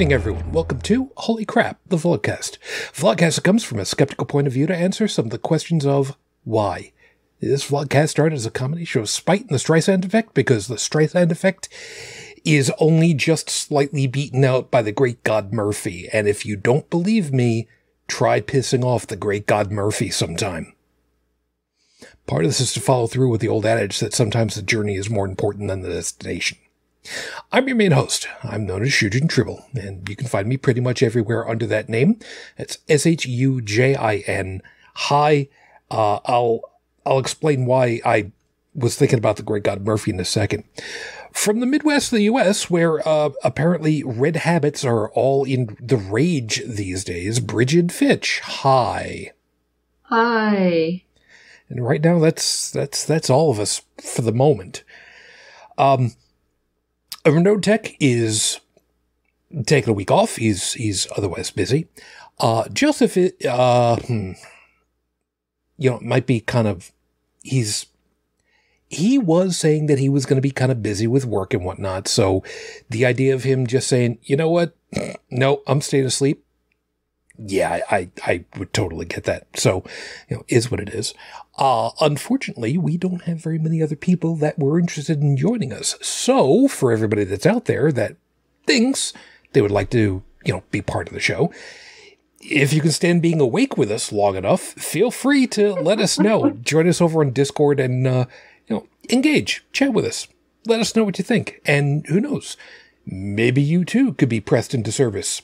Evening, everyone. Welcome to Holy Crap, the Vlogcast. Vlogcast comes from a skeptical point of view to answer some of the questions of why. This vlogcast started as a comedy show of spite and the Streisand effect because the Streisand effect is only just slightly beaten out by the great God Murphy. And if you don't believe me, try pissing off the great God Murphy sometime. Part of this is to follow through with the old adage that sometimes the journey is more important than the destination. I'm your main host. I'm known as Shujin Tribble, and you can find me pretty much everywhere under that name. It's S H U J I N. Hi. Uh, I'll I'll explain why I was thinking about the great God Murphy in a second. From the Midwest of the U.S., where uh, apparently red habits are all in the rage these days, Bridget Fitch. Hi. Hi. And right now, that's that's that's all of us for the moment. Um, Renault Tech is taking a week off. He's he's otherwise busy. Uh, Joseph, uh, hmm, you know, might be kind of he's he was saying that he was going to be kind of busy with work and whatnot. So the idea of him just saying, you know what, no, I'm staying asleep. Yeah, I, I would totally get that. So, you know, is what it is. Uh, unfortunately, we don't have very many other people that were interested in joining us. So, for everybody that's out there that thinks they would like to, you know, be part of the show, if you can stand being awake with us long enough, feel free to let us know. Join us over on Discord and, uh, you know, engage, chat with us. Let us know what you think. And who knows, maybe you too could be pressed into service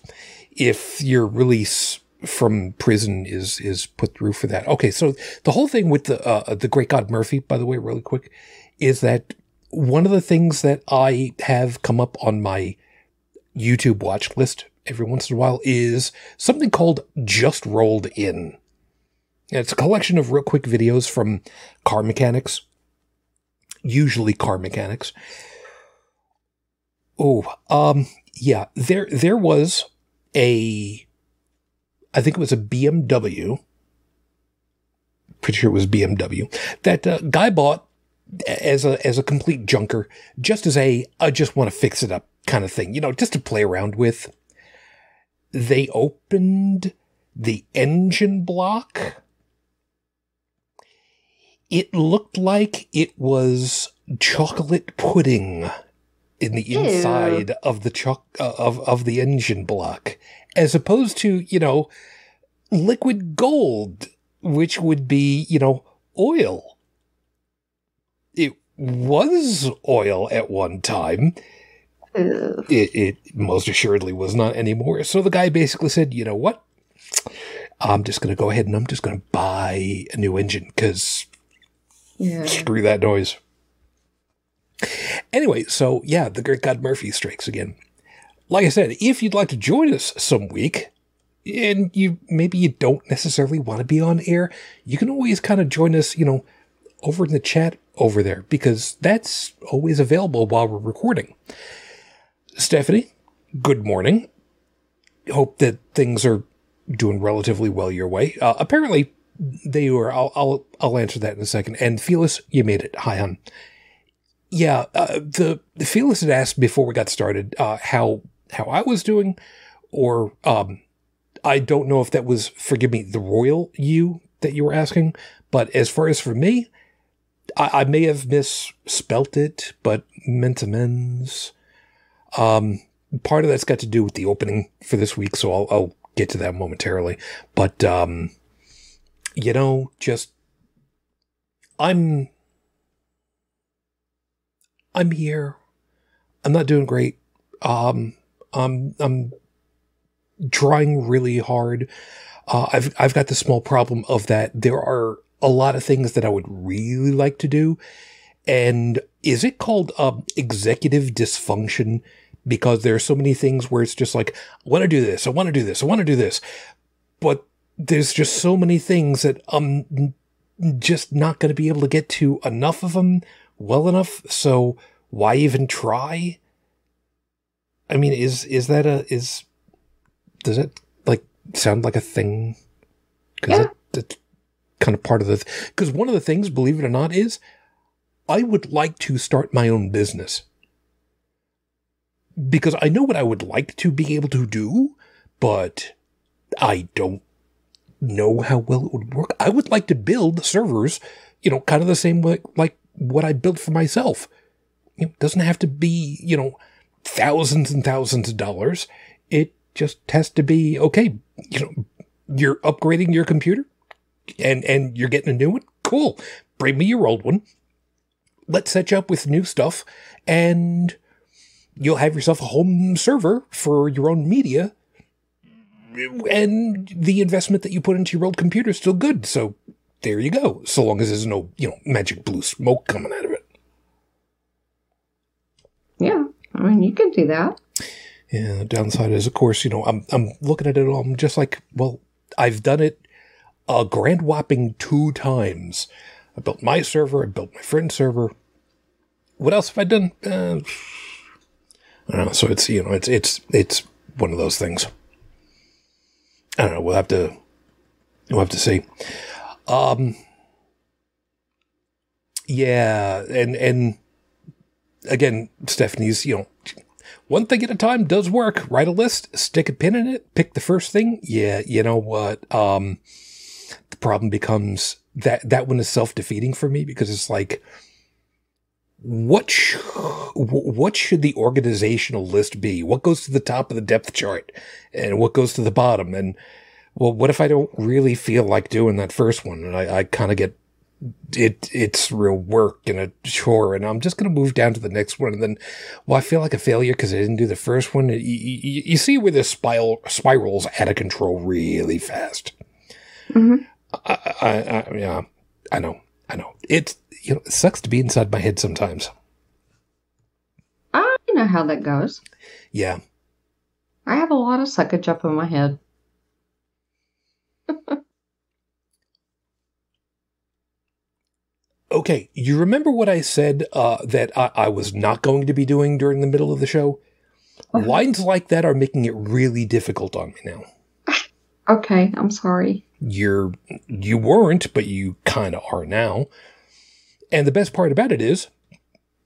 if your release from prison is is put through for that. Okay, so the whole thing with the uh, the Great God Murphy, by the way, really quick, is that one of the things that I have come up on my YouTube watch list every once in a while is something called Just Rolled In. It's a collection of real quick videos from car mechanics, usually car mechanics. Oh, um, yeah, there there was a, I think it was a BMW. Pretty sure it was BMW that uh, guy bought as a as a complete junker, just as a I just want to fix it up kind of thing, you know, just to play around with. They opened the engine block. It looked like it was chocolate pudding in the Ew. inside of the choc uh, of of the engine block, as opposed to you know liquid gold, which would be you know oil. It was oil at one time. It, it most assuredly was not anymore. So the guy basically said, you know what? I'm just going to go ahead and I'm just going to buy a new engine because yeah. screw that noise. Anyway, so yeah, the great God Murphy strikes again. Like I said, if you'd like to join us some week, and you maybe you don't necessarily want to be on air, you can always kind of join us, you know, over in the chat over there because that's always available while we're recording. Stephanie, good morning. Hope that things are doing relatively well your way. Uh, apparently, they were. I'll, I'll I'll answer that in a second. And Felix, you made it. Hi, hon yeah, uh, the, the Felix had asked before we got started uh, how how I was doing, or um, I don't know if that was forgive me the royal you that you were asking, but as far as for me, I, I may have misspelt it, but meant amends. Um, part of that's got to do with the opening for this week, so I'll, I'll get to that momentarily. But um, you know, just I'm I'm here. I'm not doing great. Um, I'm, I'm trying really hard. Uh, I've, I've got the small problem of that there are a lot of things that I would really like to do. And is it called um, executive dysfunction? Because there are so many things where it's just like, I want to do this, I want to do this, I want to do this. But there's just so many things that I'm just not going to be able to get to enough of them well enough. So why even try? I mean, is is that a is does it like sound like a thing? Because yeah. that's kind of part of the because one of the things, believe it or not, is I would like to start my own business. because I know what I would like to be able to do, but I don't know how well it would work. I would like to build servers, you know, kind of the same way like what I built for myself. It doesn't have to be, you know, thousands and thousands of dollars. It just has to be okay. You know, you're upgrading your computer and and you're getting a new one. Cool. Bring me your old one. Let's set you up with new stuff and you'll have yourself a home server for your own media and the investment that you put into your old computer is still good. So there you go. So long as there's no, you know, magic blue smoke coming out of it. Yeah, I mean, you can do that. Yeah, the downside is, of course, you know, I'm I'm looking at it all. I'm just like, well, I've done it a grand whopping two times. I built my server. I built my friend's server. What else have I done? Uh, I don't know. So it's you know, it's it's it's one of those things. I don't know. We'll have to we'll have to see. Um. Yeah, and and again, Stephanie's you know one thing at a time does work. Write a list, stick a pin in it, pick the first thing. Yeah, you know what? Um, the problem becomes that that one is self defeating for me because it's like, what sh- what should the organizational list be? What goes to the top of the depth chart, and what goes to the bottom? And well, what if I don't really feel like doing that first one, and I, I kind of get it it's real work and a chore and i'm just going to move down to the next one. And then well i feel like a failure because i didn't do the first one. You, you, you, see where this spiral spirals out of control really fast. Mm-hmm. I, I, I, yeah i know i know. It you know it sucks to be inside my head sometimes. I know how that goes. Yeah. I have a lot of suckage up in my head Okay, you remember what I said uh, that I, I, was not going to be doing during the middle of the show? Uh-huh. Lines like that are making it really difficult on me now. Okay, I'm sorry. You're you weren't, but you kind of are now. And the best part about it is,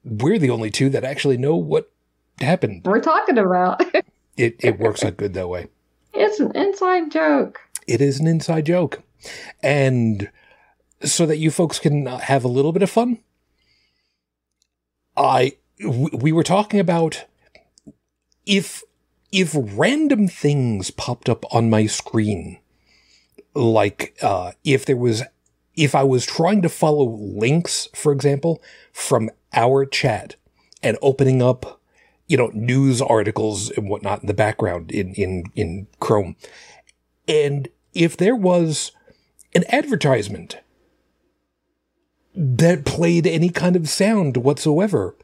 we're the only two that actually know what happened. We're talking about. it it works out good that way. It's an inside joke. It is an inside joke, and so that you folks can have a little bit of fun. I we were talking about if if random things popped up on my screen, like uh, if there was if I was trying to follow links, for example, from our chat and opening up, you know, news articles and whatnot in the background in in in Chrome, and if there was an advertisement that played any kind of sound whatsoever.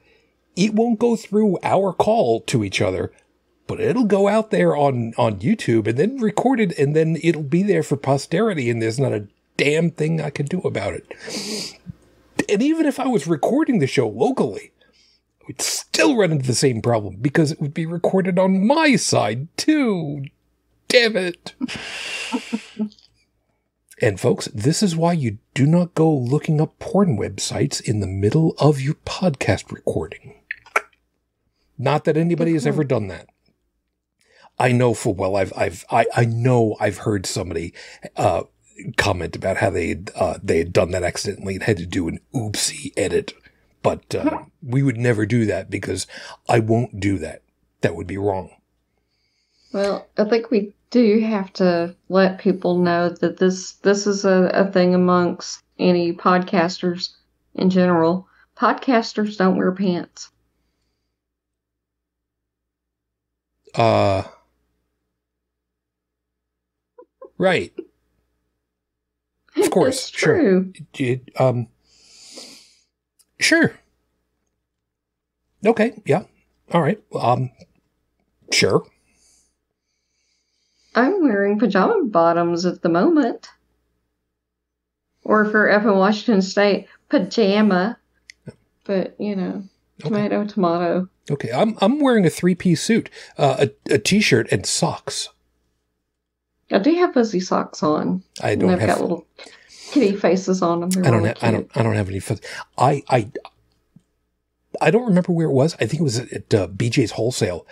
It won't go through our call to each other, but it'll go out there on, on YouTube and then record it and then it'll be there for posterity and there's not a damn thing I can do about it. And even if I was recording the show locally, we'd still run into the same problem because it would be recorded on my side too. Damn it. And folks, this is why you do not go looking up porn websites in the middle of your podcast recording. Not that anybody has ever done that. I know for well, I've, I've, I, I know I've heard somebody, uh, comment about how they, uh, they had done that accidentally and had to do an oopsie edit. But, uh, we would never do that because I won't do that. That would be wrong. Well, I think we do have to let people know that this this is a, a thing amongst any podcasters in general. Podcasters don't wear pants. Uh Right. Of course, sure. It, it, um Sure. Okay, yeah. All right. Um sure. I'm wearing pajama bottoms at the moment. Or for up in Washington State, pajama. But, you know, tomato, okay. tomato. Okay, I'm I'm wearing a three piece suit, uh, a a t shirt and socks. I do have fuzzy socks on. I don't and have got little kitty faces on them. They're I don't. Really have, I don't. I don't have any fuzzy. I I I don't remember where it was. I think it was at uh, BJ's Wholesale.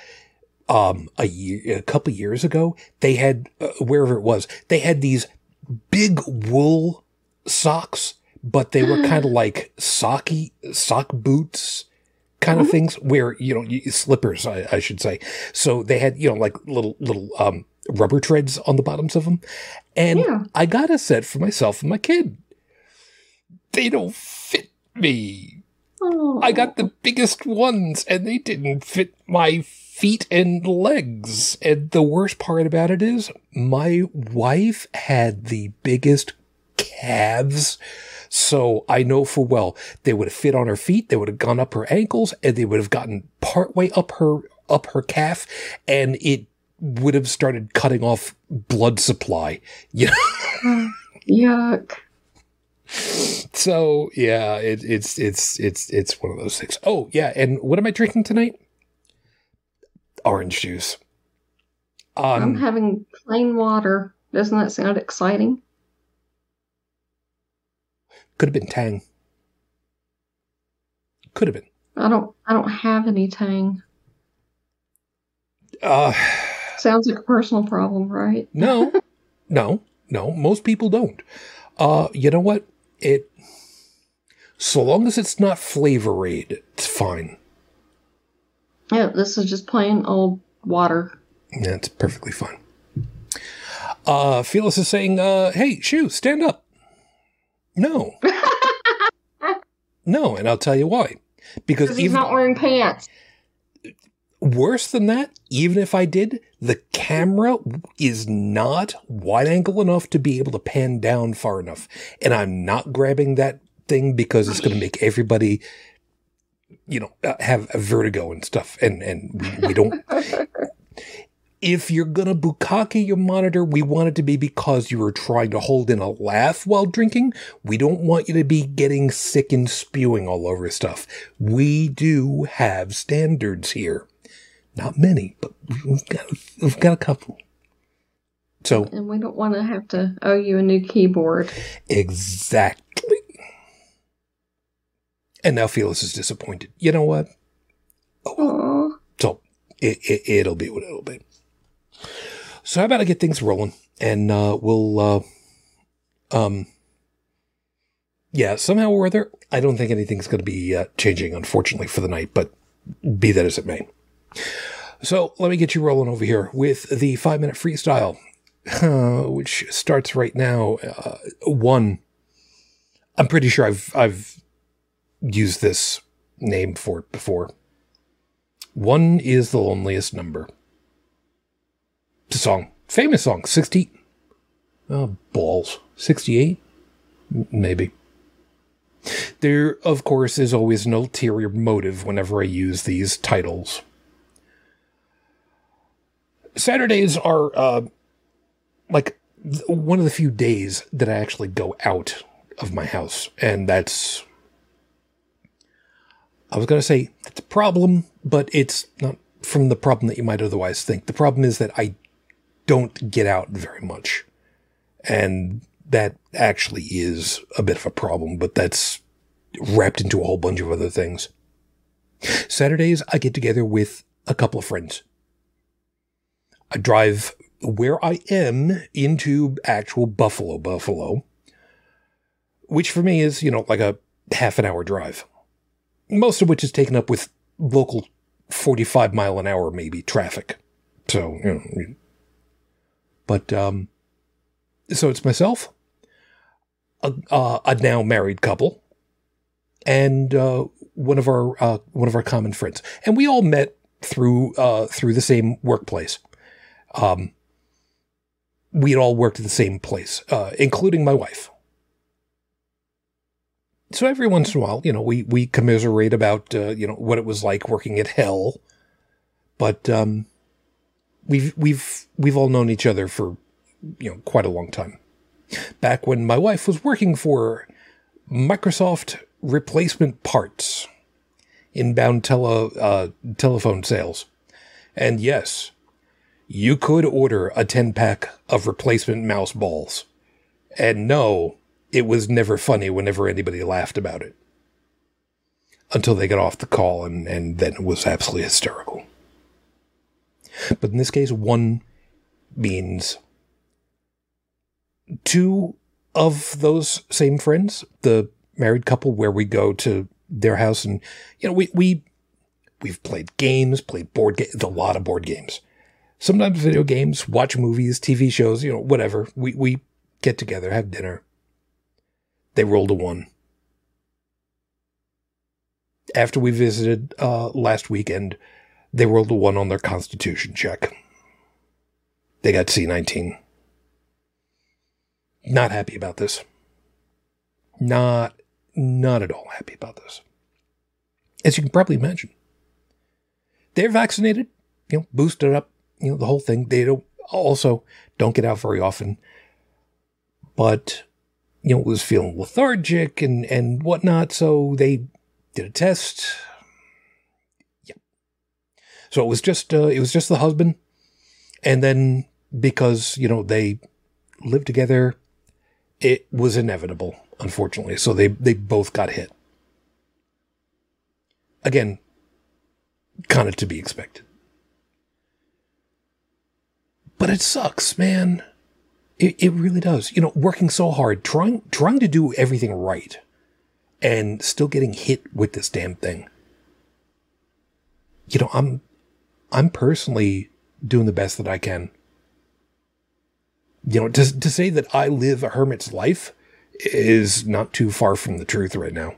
Um, a year, a couple years ago, they had uh, wherever it was, they had these big wool socks, but they were kind of like socky sock boots kind of things where you know you, slippers I, I should say. So they had you know like little little um rubber treads on the bottoms of them and Yeah. i got a set for myself and my kid. They don't fit me. Oh. I got the biggest ones and they didn't fit my feet and legs. And the worst part about it is my wife had the biggest calves. So I know for well they would have fit on her feet, they would have gone up her ankles, and they would have gotten partway up her up her calf, and it would have started cutting off blood supply. You know? Yuck. So yeah, it, it's it's it's it's one of those things. Oh yeah, and what am I drinking tonight? Orange juice. I'm Um, having plain water. Doesn't that sound exciting? could have been Tang. Could have been. I don't. I don't have any tang. Uh, Sounds like a personal problem, right? no, no, no. Most people don't. Uh, you know what? It. So long as it's not flavor aid, it's fine. Yeah, this is just plain old water. Yeah, it's perfectly fine. Uh, Felix is saying, uh, hey, Shu, stand up. No. no, and I'll tell you why. Because Because he's even not wearing pants. worse than that, even if I did, the camera is not wide angle enough to be able to pan down far enough. And I'm not grabbing that thing because it's going to make everybody, you know, uh, have a vertigo and stuff. And, and we, we don't, if you're gonna bukkake your monitor, we want it to be because you were trying to hold in a laugh while drinking. We don't want you to be getting sick and spewing all over stuff. We do have standards here. Not many, but we've got, we've got a couple. So, And we don't want to have to owe you a new keyboard. exactly. And now Felix is disappointed. You know what? Aw. So it, it, it'll be what it'll be. So how about I get things rolling and uh, we'll, uh, um, yeah, somehow or other, I don't think anything's going to be uh, changing, unfortunately, for the night, but be that as it may. So let me get you rolling over here with the five minute freestyle, uh, which starts right now. Uh, one, I'm pretty sure I've I've used this name for it before. One is the loneliest number. It's a song, famous song, 60. Oh, balls. 68? M- Maybe. There, of course, is always an ulterior motive whenever I use these titles. Saturdays are, uh, like, one of the few days that I actually go out of my house, and that's I was going to say it's a problem, but it's not from the problem that you might otherwise think. The problem is that I don't get out very much. And that actually is a bit of a problem, but that's wrapped into a whole bunch of other things. Saturdays, I get together with a couple of friends. I drive where I am into actual Buffalo, Buffalo, which for me is, you know, like a half an hour drive most of which is taken up with local 45 mile an hour maybe traffic. So you know but um so it's myself a, uh, a now married couple and uh, one of our uh, one of our common friends. And we all met through uh, through the same workplace. Um we had all worked at the same place uh, including my wife so every once in a while, you know, we we commiserate about uh, you know what it was like working at Hell, but um, we've we've we've all known each other for you know quite a long time. Back when my wife was working for Microsoft Replacement Parts, inbound tele uh, telephone sales, and yes, you could order a ten pack of replacement mouse balls, and no it was never funny whenever anybody laughed about it. until they got off the call, and, and then it was absolutely hysterical. But in this case, one means two of those same friends, the married couple, where we go to their house, and you know, we we we've played games, played board games, a lot of board games. Sometimes video games, watch movies, TV shows, you know, whatever. We we get together, have dinner. They rolled a one. After we visited uh, last weekend, they rolled a one on their constitution check. They got C19. Not happy about this. Not, not at all happy about this. As you can probably imagine. They're vaccinated, you know, boosted up, you know, the whole thing. They don't also don't get out very often. But, you know, was feeling lethargic and, and whatnot. So they did a test. Yeah. So it was just, uh, it was just the husband. And then because, you know, they lived together, it was inevitable, unfortunately. So they, they both got hit. Again, kind of to be expected. But it sucks, man. It, it really does. You know, working so hard, trying trying to do everything right, and still getting hit with this damn thing. You know, I'm I'm personally doing the best that I can. You know, to to say that I live a hermit's life is not too far from the truth right now.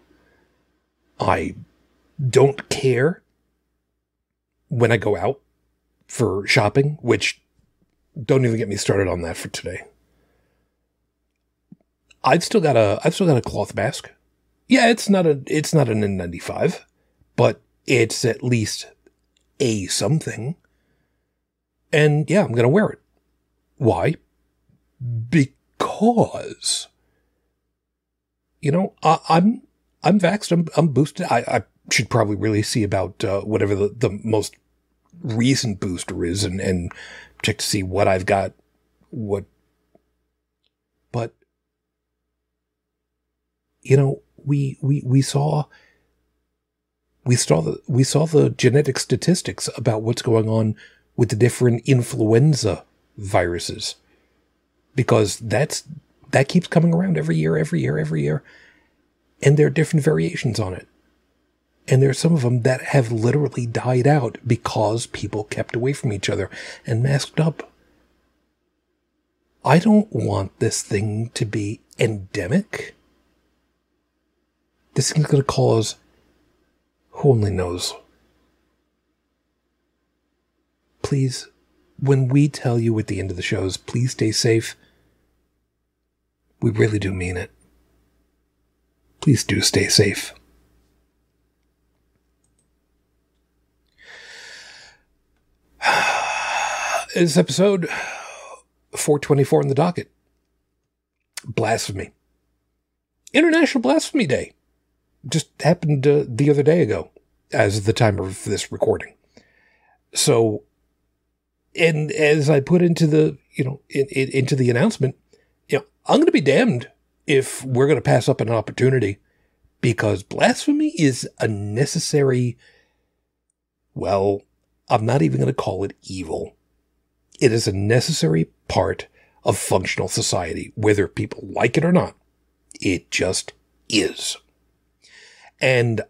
I don't care when I go out for shopping, which don't even get me started on that for today. I've still got a I've still got a cloth mask. Yeah, it's not a it's not an N95, but it's at least a something. And yeah, I'm gonna wear it. Why? Because you know I, am I'm, I'm vaxxed. I'm I'm boosted. I, I should probably really see about uh, whatever the, the most recent booster is and and check to see what I've got. What, but you know, we we we saw we saw the we saw the genetic statistics about what's going on with the different influenza viruses because that's that keeps coming around every year every year every year and there are different variations on it and there are some of them that have literally died out because people kept away from each other and masked up. I don't want this thing to be endemic. This thing's going to cause who only knows. Please, when we tell you at the end of the shows, please stay safe, we really do mean it. Please do stay safe. is episode 424 in the docket. Blasphemy. International Blasphemy Day. Just happened uh, the other day ago, as the time of this recording. So, and as I put into the, you know, in, in, into the announcement, you know, I'm going to be damned if we're going to pass up an opportunity because blasphemy is a necessary, well, I'm not even going to call it evil. It is a necessary part of functional society, whether people like it or not. It just is. And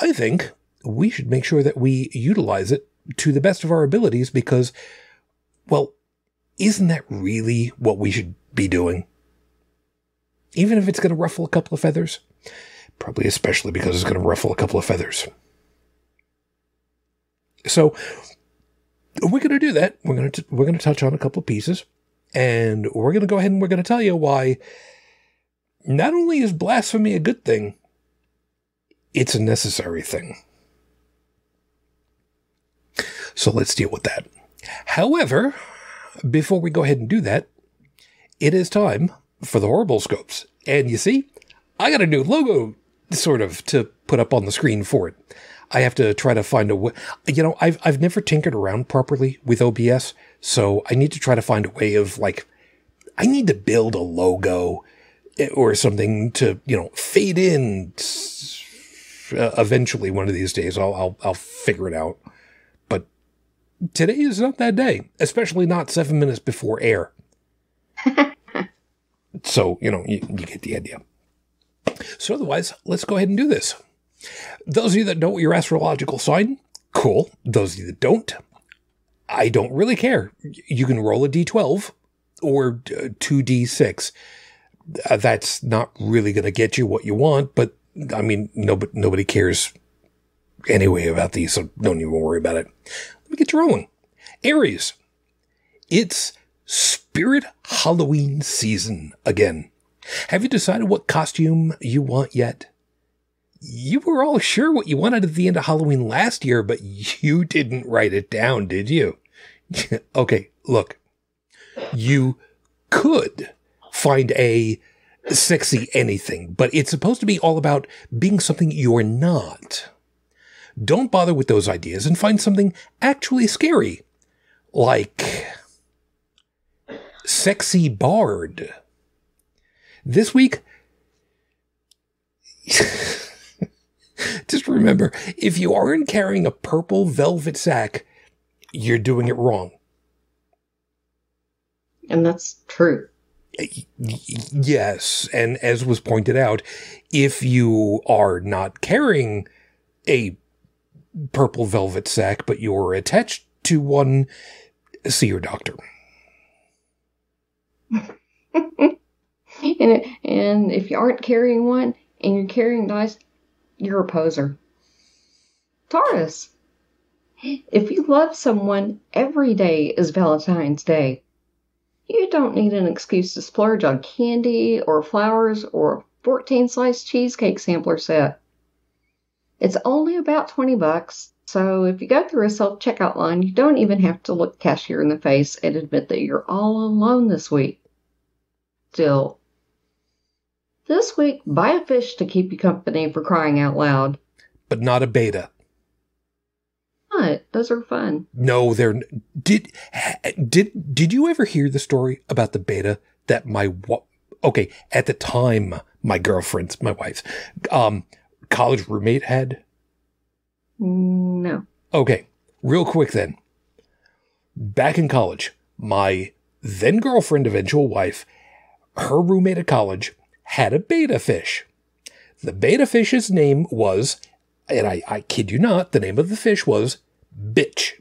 I think we should make sure that we utilize it to the best of our abilities because, well, isn't that really what we should be doing? Even if it's going to ruffle a couple of feathers? Probably especially because it's going to ruffle a couple of feathers. So we're going to do that. We're going to we're going to touch on a couple of pieces, and we're going to go ahead and we're going to tell you why. Not only is blasphemy a good thing, it's a necessary thing. So let's deal with that. However, before we go ahead and do that, it is time for the horrible scopes. And you see, I got a new logo sort of to put up on the screen for it. I have to try to find a way. You know, I've I've never tinkered around properly with OBS, so I need to try to find a way of like, I need to build a logo eh, or something to you know fade in uh, eventually one of these days I'll, I'll I'll figure it out. But today is not that day, especially not seven minutes before air. so you know you, you get the idea. So otherwise, let's go ahead and do this. Those of you that know your astrological sign, cool. Those of you that don't, I don't really care. You can roll a d12 or 2d6. Uh, that's not really going to get you what you want, but I mean, nobody, nobody cares anyway about these, so don't even worry about it. Let me get you rolling. Aries, it's Spirit Halloween season again. Have you decided what costume you want yet? You were all sure what you wanted at the end of Halloween last year, but you didn't write it down, did you? okay, look. You could find a sexy anything, but it's supposed to be all about being something you're not. Don't bother with those ideas and find something actually scary, like sexy bard. This week, just remember if you aren't carrying a purple velvet sack, you're doing it wrong. And that's true. Yes. And as was pointed out, if you are not carrying a purple velvet sack, but you're attached to one, see your doctor. and, and if you aren't carrying one and you're carrying dice, you're a poser. Taurus. If you love someone, every day is Valentine's Day. You don't need an excuse to splurge on candy or flowers or a 14 slice cheesecake sampler set. It's only about 20 bucks, so if you go through a self checkout line, you don't even have to look cashier in the face and admit that you're all alone this week. Still, this week, buy a fish to keep you company for crying out loud. But not a betta. What? Those are fun. No, they're did did did you ever hear the story about the betta that my okay at the time my girlfriend's my wife's um college roommate had? No. Okay, real quick then. Back in college, my then girlfriend, eventual wife, her roommate at college had a betta fish. The betta fish's name was, and I, I kid you not, the name of the fish was Bitch.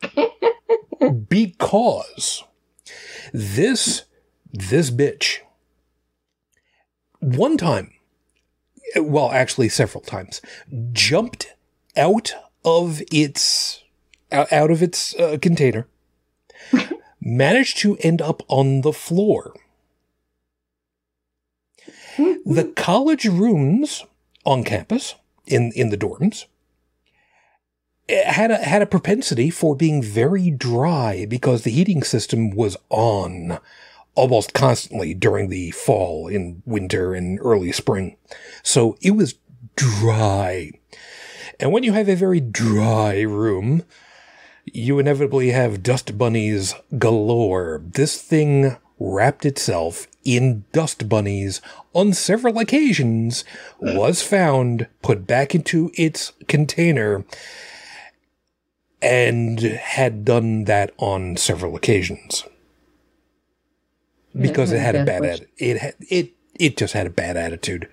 because this, this bitch, one time, well, actually several times, jumped out of its, out of its uh, container, managed to end up on the floor the college rooms on campus in in the dorms. Had a had a propensity for being very dry because the heating system was on almost constantly during the fall in winter and early spring. So it was dry. And when you have a very dry room you inevitably have dust bunnies galore. This thing wrapped itself in dust bunnies on several occasions was found, put back into its container, and had done that on several occasions because it had a bad. It had, it it just had a bad attitude.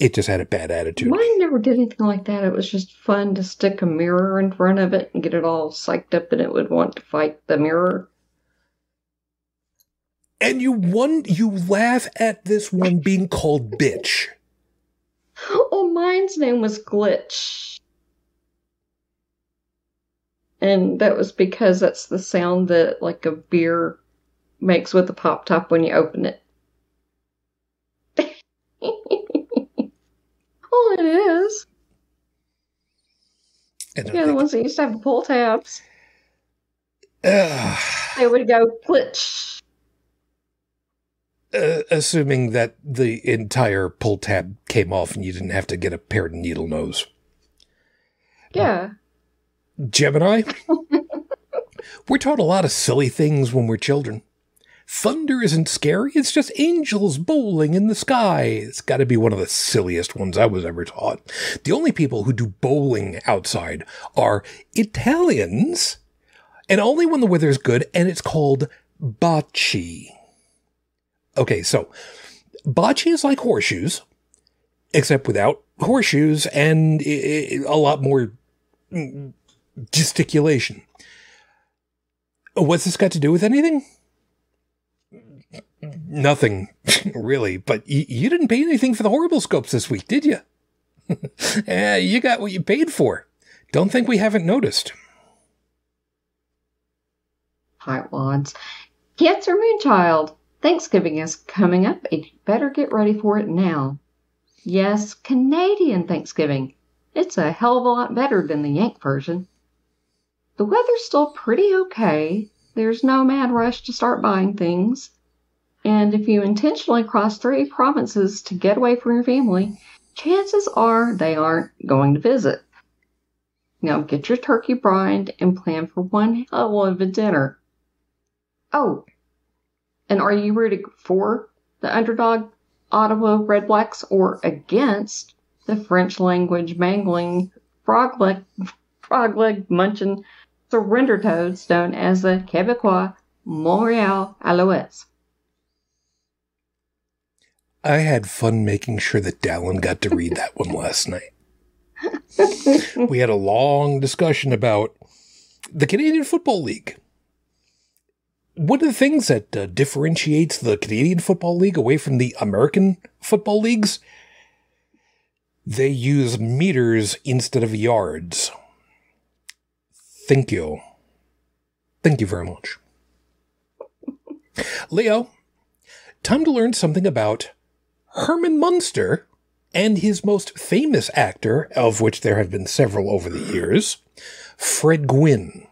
It just had a bad attitude. Mine never did anything like that. It was just fun to stick a mirror in front of it and get it all psyched up, and it would want to fight the mirror and you one you laugh at this one being called bitch. Oh, mine's name was Glitch. And that was because that's the sound that like a beer makes with a pop top when you open it. oh, it is. Yeah, the ones that used to have the pull tabs. Uh, they would go glitch. Uh, assuming that the entire pull tab came off and you didn't have to get a pair of needle nose. Yeah. Gemini, we're taught a lot of silly things when we're children. Thunder isn't scary. It's just angels bowling in the sky. It's got to be one of the silliest ones I was ever taught. The only people who do bowling outside are Italians, and only when the weather is good, and it's called bocce. Okay, so bocce is like horseshoes, except without horseshoes and a lot more gesticulation. What's this got to do with anything? Nothing, really. But y- you didn't pay anything for the horrible scopes this week, did you? eh, you got what you paid for. Don't think we haven't noticed. Tightwads. Cancer Moonchild. Thanksgiving is coming up, and you better get ready for it now. Yes, Canadian Thanksgiving. It's a hell of a lot better than the Yank version. The weather's still pretty okay. There's no mad rush to start buying things. And if you intentionally cross three provinces to get away from your family, chances are they aren't going to visit. Now get your turkey brined and plan for one hell of a dinner. Oh, and are you rooting for the underdog Ottawa Redblacks or against the French language mangling frog leg, frog leg munching surrender toads known as the Quebecois Montreal Alouettes? I had fun making sure that Dallin got to read that one last night. we had a long discussion about the Canadian Football League one of the things that uh, differentiates the Canadian Football League away from the American football leagues, they use meters instead of yards. Thank you. Thank you very much. Leo, time to learn something about Herman Munster and his most famous actor, of which there have been several over the years, Fred Gwynne.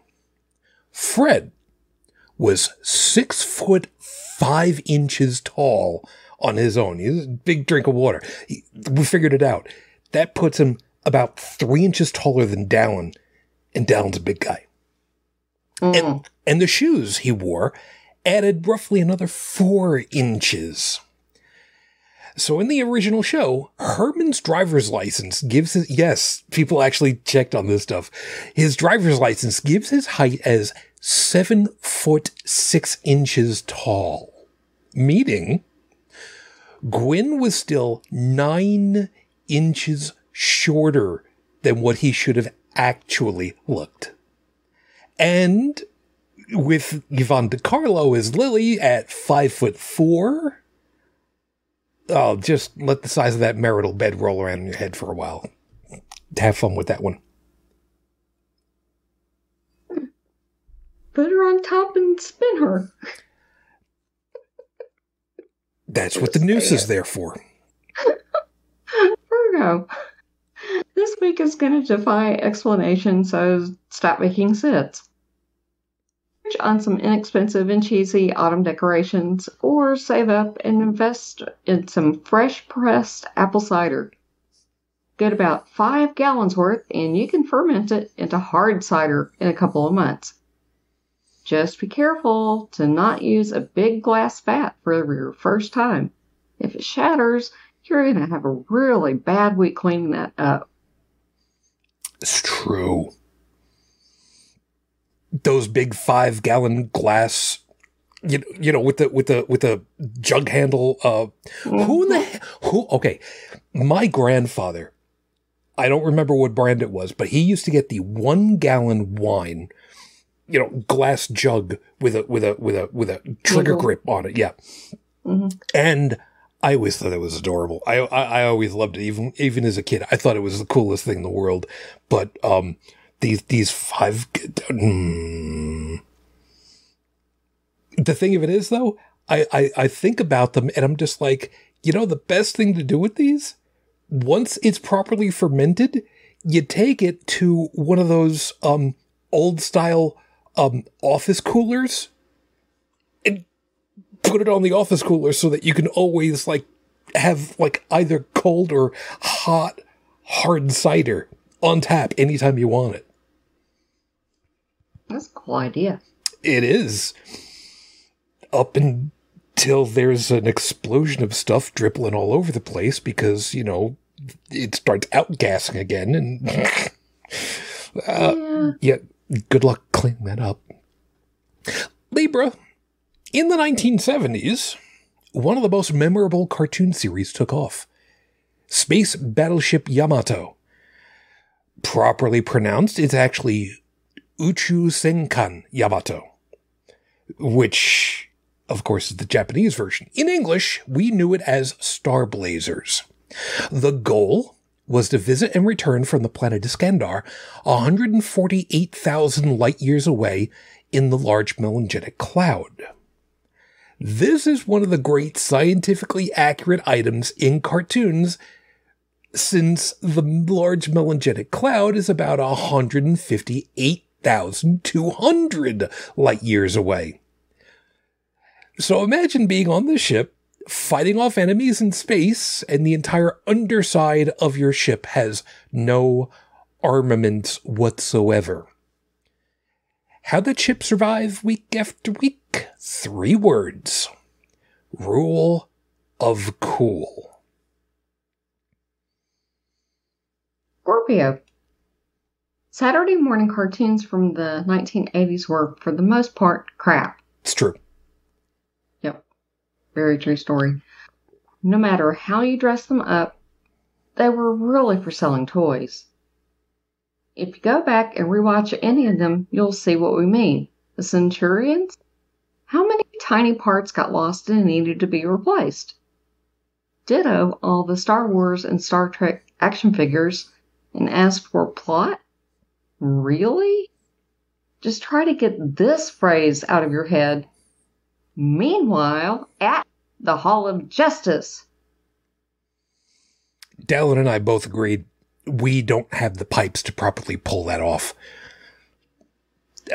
Fred was six foot five inches tall on his own. He's a big drink of water. He, we figured it out. That puts him about three inches taller than Dallin, and Dallin's a big guy. Mm. And, and the shoes he wore added roughly another four inches. So in the original show, Herman's driver's license gives his, yes, people actually checked on this stuff. His driver's license gives his height as seven foot six inches tall, meaning Gwynne was still nine inches shorter than what he should have actually looked. And with Yvonne De Carlo as Lily at five foot four, oh, just let the size of that marital bed roll around in your head for a while. Have fun with that one. Put her on top and spin her. That's what the noose is there for. Virgo. This week is going to defy explanation, so stop making sense. On some inexpensive and cheesy autumn decorations, or save up and invest in some fresh pressed apple cider. Get about five gallons worth, and you can ferment it into hard cider in a couple of months. Just be careful to not use a big glass vat for your first time. If it shatters, you're going to have a really bad week cleaning that up. It's true. Those big five gallon glass, you, you know, with the with the with the jug handle. Uh, who in the who? Okay, my grandfather. I don't remember what brand it was, but he used to get the one gallon wine you know glass jug with a with a with a with a trigger mm-hmm. grip on it. Yeah, mm-hmm. and I always thought it was adorable. I, I, I always loved it, even even as a kid. I thought it was the coolest thing in the world. But um, these these five. Mm, the thing of it is, though, I, I I think about them and I'm just like, you know, the best thing to do with these, once it's properly fermented, you take it to one of those um old style um, office coolers and put it on the office cooler so that you can always like have like either cold or hot hard cider on tap anytime you want it. That's a cool idea. It is. up until there's an explosion of stuff dribbling all over the place because, you know, it starts outgassing again. And uh, yeah. yeah, good luck cleaning that up. Libra, in the 1970s, one of the most memorable cartoon series took off Space Battleship Yamato. Properly pronounced, it's actually Uchu Senkan Yamato, which, of course, is the Japanese version. In English, we knew it as Star Blazers. The goal was to visit and return from the planet Iskandar 148,000 light years away in the Large Magellanic Cloud. This is one of the great scientifically accurate items in cartoons since the Large Magellanic Cloud is about 158,200 light years away. So imagine being on this ship, fighting off enemies in space, and the entire underside of your ship has no armaments whatsoever. How the ship survive week after week? Three words. Rule of cool. Scorpio. Saturday morning cartoons from the 1980s were, for the most part, crap. It's true. Very true story. No matter how you dress them up, they were really for selling toys. If you go back and rewatch any of them, you'll see what we mean. The Centurions? How many tiny parts got lost and needed to be replaced? Ditto all the Star Wars and Star Trek action figures and ask for plot? Really? Just try to get this phrase out of your head. Meanwhile, at the Hall of Justice. Dallin and I both agreed we don't have the pipes to properly pull that off.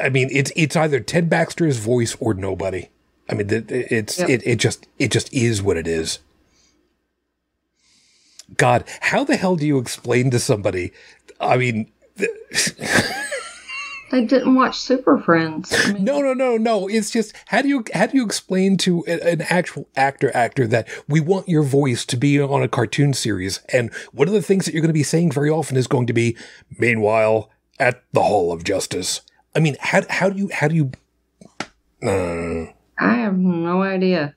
I mean, it's it's either Ted Baxter's voice or nobody. I mean, it's yep. it it just it just is what it is. God, how the hell do you explain to somebody? I mean. I didn't watch Super Friends. I mean, no, no, no, no. It's just how do you how do you explain to an actual actor actor that we want your voice to be on a cartoon series, and one of the things that you're going to be saying very often is going to be, "Meanwhile, at the Hall of Justice." I mean, how how do you how do you? Uh, I have no idea.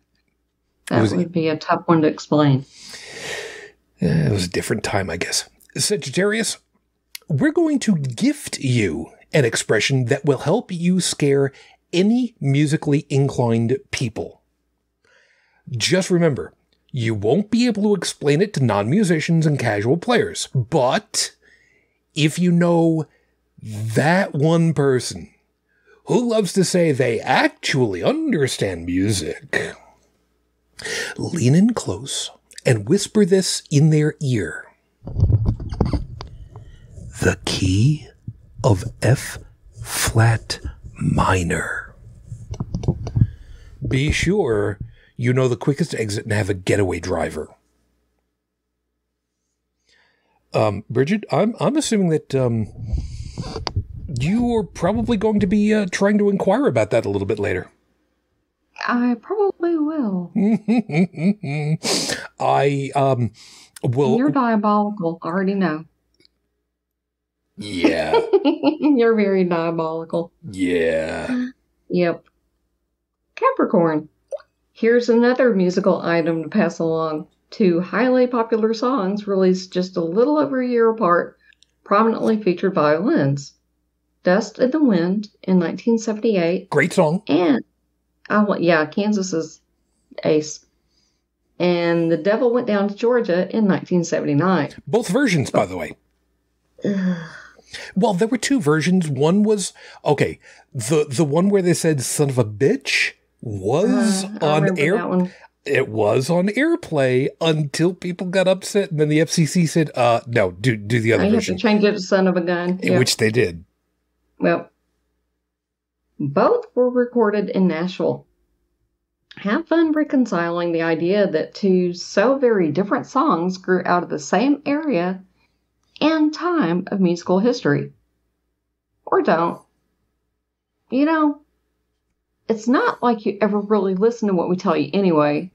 That was, would be a tough one to explain. it was a different time, I guess. Sagittarius, we're going to gift you an expression that will help you scare any musically inclined people. Just remember, you won't be able to explain it to non musicians and casual players, but if you know that one person who loves to say they actually understand music, lean in close and whisper this in their ear. The key of F flat minor. Be sure you know the quickest exit and have a getaway driver. Um, Bridget, I'm I'm assuming that um, you are probably going to be uh, trying to inquire about that a little bit later. I probably will. I um will. You're diabolical. I already know. Yeah. You're very diabolical. Yeah. Yep. Capricorn. Here's another musical item to pass along. Two highly popular songs released just a little over a year apart, prominently featured violins. Dust in the Wind in 1978. Great song. And, oh, yeah, Kansas is ace. And The Devil Went Down to Georgia in 1979. Both versions, by the way. Well, there were two versions. One was okay. The the one where they said "son of a bitch" was uh, on air. It was on airplay until people got upset, and then the FCC said, "Uh, no, do do the other I version." Have to change it to "son of a gun," yep. which they did. Well, both were recorded in Nashville. Have fun reconciling the idea that two so very different songs grew out of the same area and time of musical history. Or don't. You know, it's not like you ever really listen to what we tell you anyway.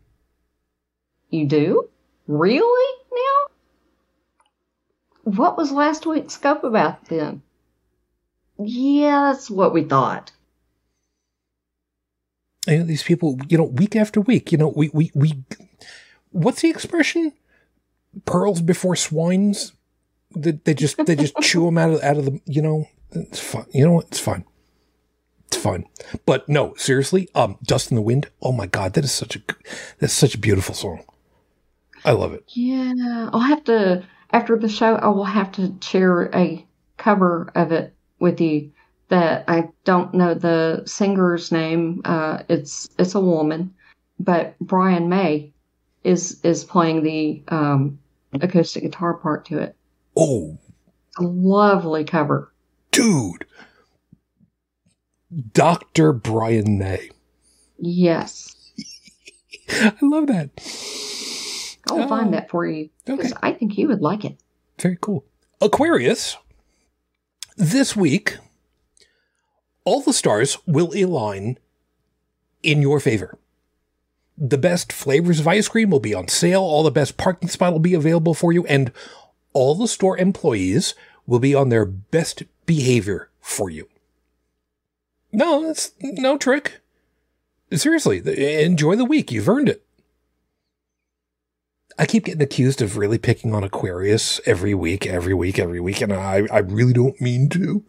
You do? Really? Now? What was last week's scope about then? Yeah, that's what we thought. You know, these people, you know, week after week, you know, we, we, we, what's the expression? Pearls before swines? They, they just, they just chew them out of, out of the, you know, it's fine. You know what? It's fine. It's fine. But no, seriously, um, Dust in the Wind. Oh my God, that is such a, that's such a beautiful song. I love it. Yeah, I'll have to, after the show, I will have to share a cover of it with you that I don't know the singer's name. Uh, it's it's a woman, but Brian May is is playing the um, acoustic guitar part to it. Oh, a lovely cover, dude. Doctor Brian May. Yes, I love that. I'll oh, find um, that for you because okay. I think you would like it. Very cool. Aquarius. This week all the stars will align in your favor. The best flavors of ice cream will be on sale, all the best parking spot will be available for you, and all the store employees will be on their best behavior for you. No, that's no trick. Seriously, enjoy the week. You've earned it. I keep getting accused of really picking on Aquarius every week, every week, every week, and I, I really don't mean to.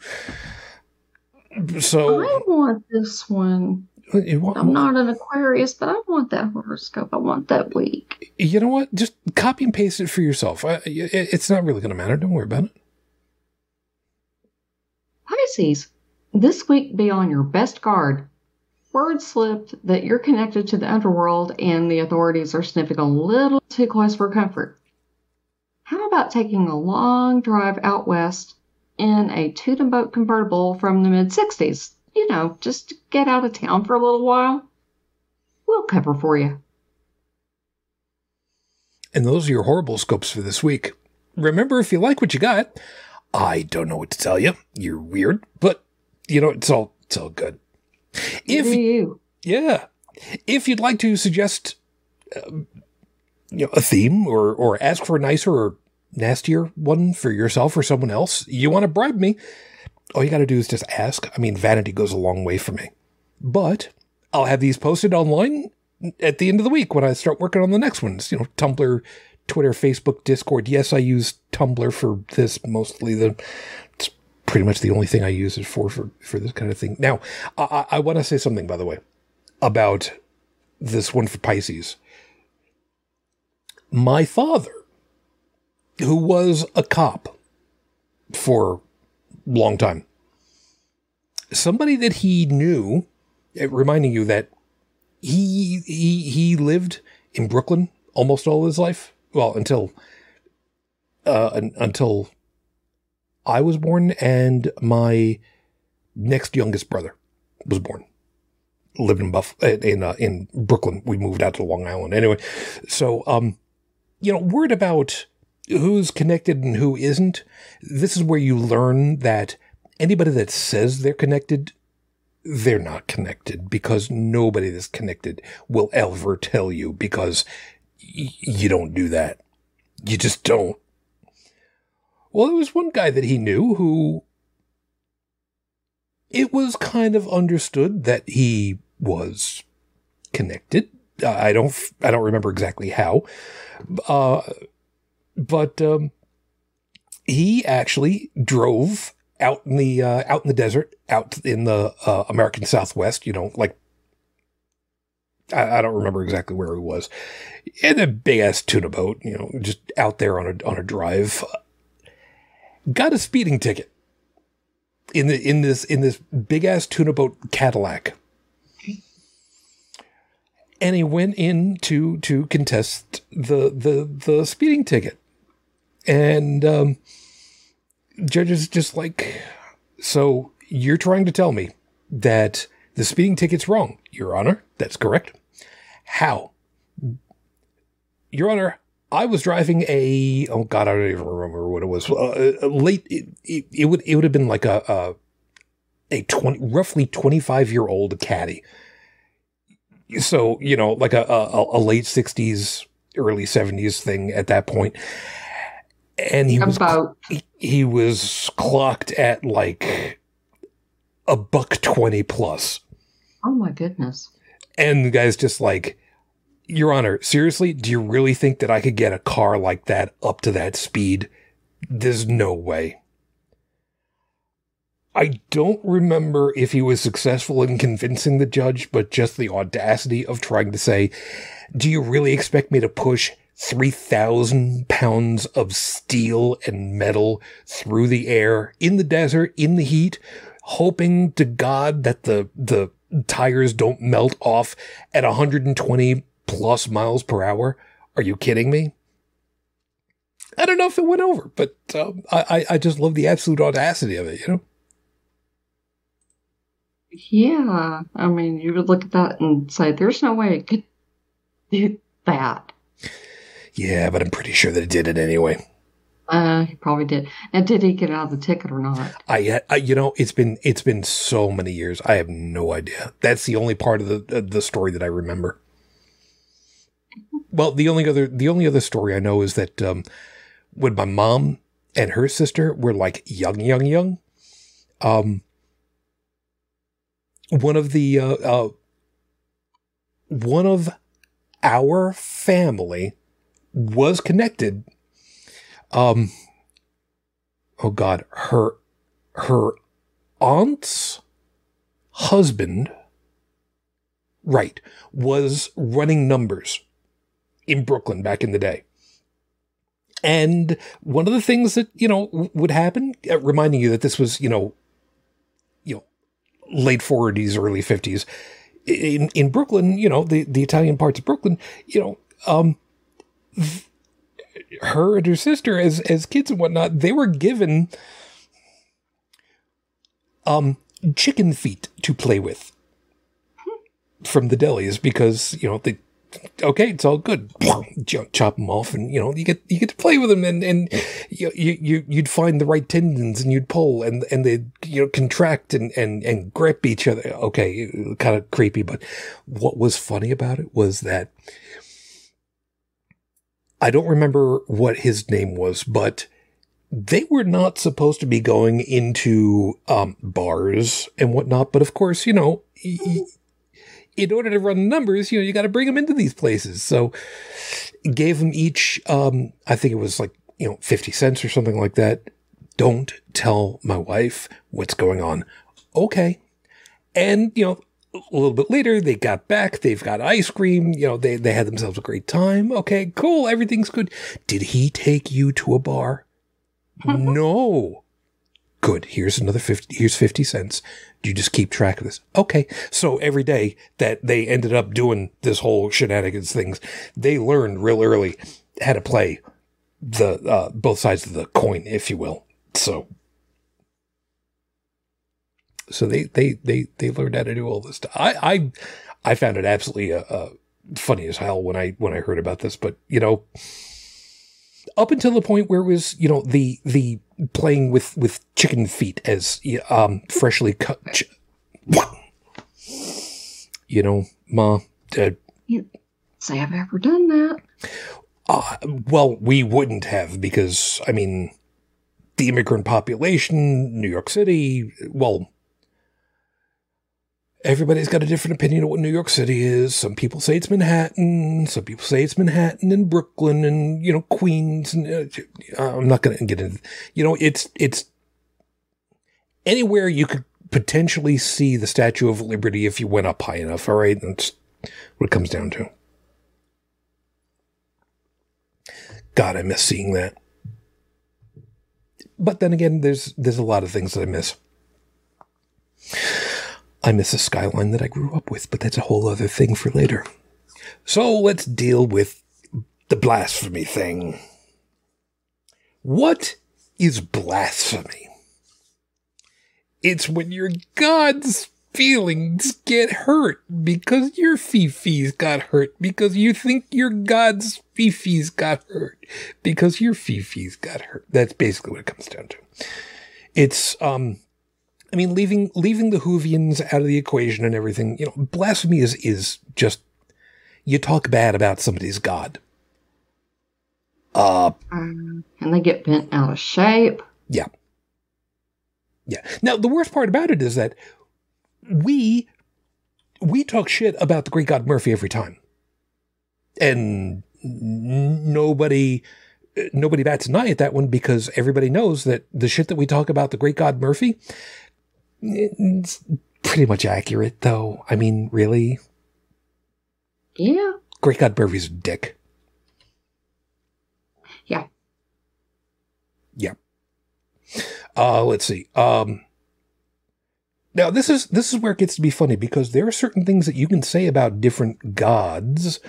So I want this one. Want, I'm not an Aquarius, but I want that horoscope. I want that week. You know what? Just copy and paste it for yourself. It's not really going to matter. Don't worry about it. Pisces, this week be on your best guard. Word slipped that you're connected to the underworld and the authorities are sniffing a little too close for comfort. How about taking a long drive out west in a tuna boat convertible from the mid 60s. You know, just to get out of town for a little while. We'll cover for you. And those are your horrible scopes for this week. Remember, if you like what you got, I don't know what to tell you. You're weird, but you know it's all it's all good. If you, yeah, if you'd like to suggest, uh, you know, a theme or or ask for a nicer or nastier one for yourself or someone else, you want to bribe me, all you got to do is just ask. I mean, vanity goes a long way for me. But I'll have these posted online at the end of the week when I start working on the next ones. You know, Tumblr, Twitter, Facebook, Discord. Yes, I use Tumblr for this mostly. The it's pretty much the only thing I use it for for, for this kind of thing. Now, I, I want to say something by the way about this one for Pisces. My father who was a cop for long time. Somebody that he knew, eh, reminding you that he he he lived in Brooklyn almost all his life. Well, until uh, until I was born and my next youngest brother was born. Lived in Buff in uh, in Brooklyn. We moved out to Long Island anyway. So, um, you know, word about who's connected and who isn't, this is where you learn that anybody that says they're connected, they're not connected because nobody that's connected will ever tell you because y- you don't do that. You just don't. Well, there was one guy that he knew who it was kind of understood that he was connected. I don't, I don't remember exactly how. Uh, but um, he actually drove out in the uh, out in the desert, out in the uh, American Southwest. You know, like I, I, don't remember exactly where he was, in a big ass tuna boat. You know, just out there on a on a drive. Got a speeding ticket in the in this in this big ass tuna boat Cadillac and he went in to to contest the the the speeding ticket and um, judge is just like, so you're trying to tell me that the speeding ticket's wrong, Your Honor. That's correct. How? Your Honor, I was driving a oh god, I don't even remember what it was. Uh, uh late, it, it, it, would it would have been like a a, a twenty roughly twenty five year old caddy so you know, like a, a, a late '60s, early '70s thing at that point, and he was About he, he was clocked at like a buck twenty plus, oh my goodness. and the guy's just like, "Your Honor, seriously, do you really think that I could get a car like that up to that speed? There's no way." I don't remember if he was successful in convincing the judge, but just the audacity of trying to say, Do you really expect me to push 3,000 pounds of steel and metal through the air in the desert, in the heat, hoping to God that the, the tires don't melt off at 120 plus miles per hour? Are you kidding me? I don't know if it went over, but um, I, I just love the absolute audacity of it, you know? Yeah. I mean, you would look at that and say, there's no way it could do that. Yeah, but I'm pretty sure that it did it anyway. Uh, he probably did. Now, did he get out of the ticket or not? I, I, you know, it's been it's been so many years. I have no idea. That's the only part of the the story that I remember. Well, the only other the only other story I know is that um, when my mom and her sister were like young, young, young, um, one of the uh, uh, one of our family was connected. Um, oh God, her her aunt's husband, right, was running numbers in Brooklyn back in the day. And one of the things that, you know, would happen, uh, reminding you that this was, you know, you know, late 40s, early 50s, in, in Brooklyn, you know, the, the Italian parts of Brooklyn, you know, um, her and her sister as, as kids and whatnot, they were given, um, chicken feet to play with from the delis because, you know, they, okay, it's all good. Ch- Chop them off, and you know you get you get to play with them, and and you you- you'd find the right tendons, and you'd pull, and and they you know contract and and and grip each other. Okay, kind of creepy, but what was funny about it was that I don't remember what his name was, but they were not supposed to be going into um, bars and whatnot. But of course, you know. in order to run numbers, you know, you got to bring them into these places. So gave them each, um, I think it was like, you know, 50 cents or something like that. Don't tell my wife what's going on. Okay. And, you know, a little bit later, they got back. They've got ice cream. You know, they, they had themselves a great time. Okay, cool. Everything's good. Did he take you to a bar? no. Good. Here's another 50. Here's 50 cents. You just keep track of this. Okay. So every day that they ended up doing this whole shenanigans things, they learned real early how to play the, uh, both sides of the coin, if you will. So, so they, they, they, they learned how to do all this stuff. I, I, I found it absolutely, uh, uh, funny as hell when I, when I heard about this, but you know, up until the point where it was, you know, the, the playing with, with chicken feet as, um, freshly cut, ch- you know, ma, uh, Say I've ever done that. Uh, well, we wouldn't have because, I mean, the immigrant population, New York City, well, everybody's got a different opinion of what New York City is. Some people say it's Manhattan. Some people say it's Manhattan and Brooklyn and, you know, Queens. And uh, I'm not going to get into, you know, it's, it's anywhere you could potentially see the Statue of Liberty if you went up high enough. All right. That's what it comes down to. God, I miss seeing that. But then again, there's there's a lot of things that I miss. I miss a skyline that I grew up with, but that's a whole other thing for later. So let's deal with the blasphemy thing. What is blasphemy? It's when your God's feelings get hurt because your fifis got hurt because you think your God's fifis got hurt because your fifis got hurt. That's basically what it comes down to. It's um I mean, leaving leaving the Whovians out of the equation and everything, you know, blasphemy is is just you talk bad about somebody's god. Uh, um, and they get bent out of shape. Yeah. Yeah. Now the worst part about it is that we we talk shit about the great god Murphy every time, and nobody nobody bats an eye at that one because everybody knows that the shit that we talk about the great god Murphy, it's pretty much accurate though. I mean, really. Yeah. Great God Murphy's a dick. Yeah. Yeah. Uh, let's see. Um, now this is this is where it gets to be funny because there are certain things that you can say about different gods,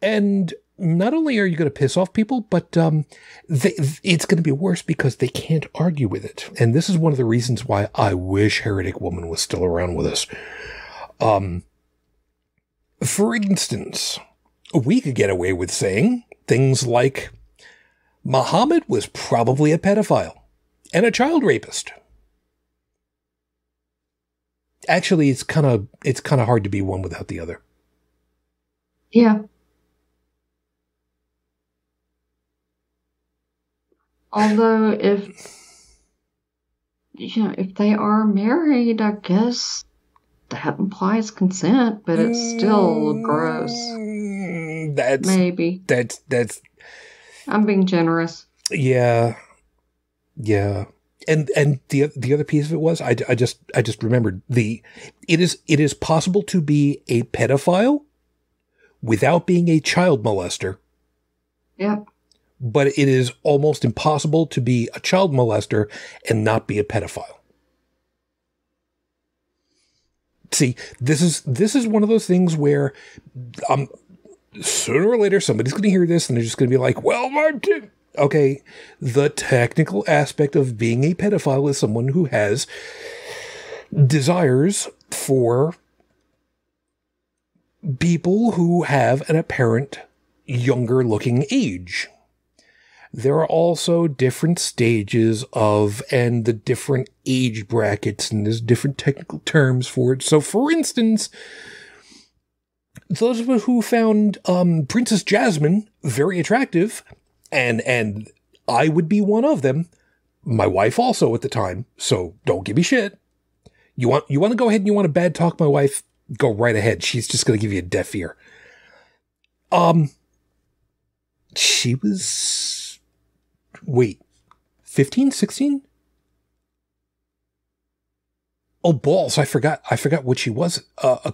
and not only are you going to piss off people, but um, they, it's going to be worse because they can't argue with it. And this is one of the reasons why I wish Heretic Woman was still around with us. Um, for instance, we could get away with saying things like Muhammad was probably a pedophile and a child rapist. Actually, it's kind of it's kind of hard to be one without the other. Yeah. Although if you know, if they are married, I guess that implies consent, but it's still gross. Mm, That's Maybe. that's that's I'm being generous. yeah, yeah. And and the the other piece of it was I, I just I just remembered the it is it is possible to be a pedophile without being a child molester, Yep. But it is almost impossible to be a child molester and not be a pedophile. See, this is this is one of those things where um sooner or later somebody's going to hear this and they're just going to be like, "Well, Martin, okay, the technical aspect of being a pedophile is someone who has desires for people who have an apparent younger looking age. There are also different stages of and the different age brackets, and there's different technical terms for it. So, for instance, those of us who found um, Princess Jasmine very attractive, and and I would be one of them. My wife also at the time, so don't give me shit. You want you want to go ahead and you want to bad talk my wife? Go right ahead. She's just going to give you a deaf ear. Um, she was wait, 15, 16? Oh balls! I forgot. I forgot what she was. Uh, uh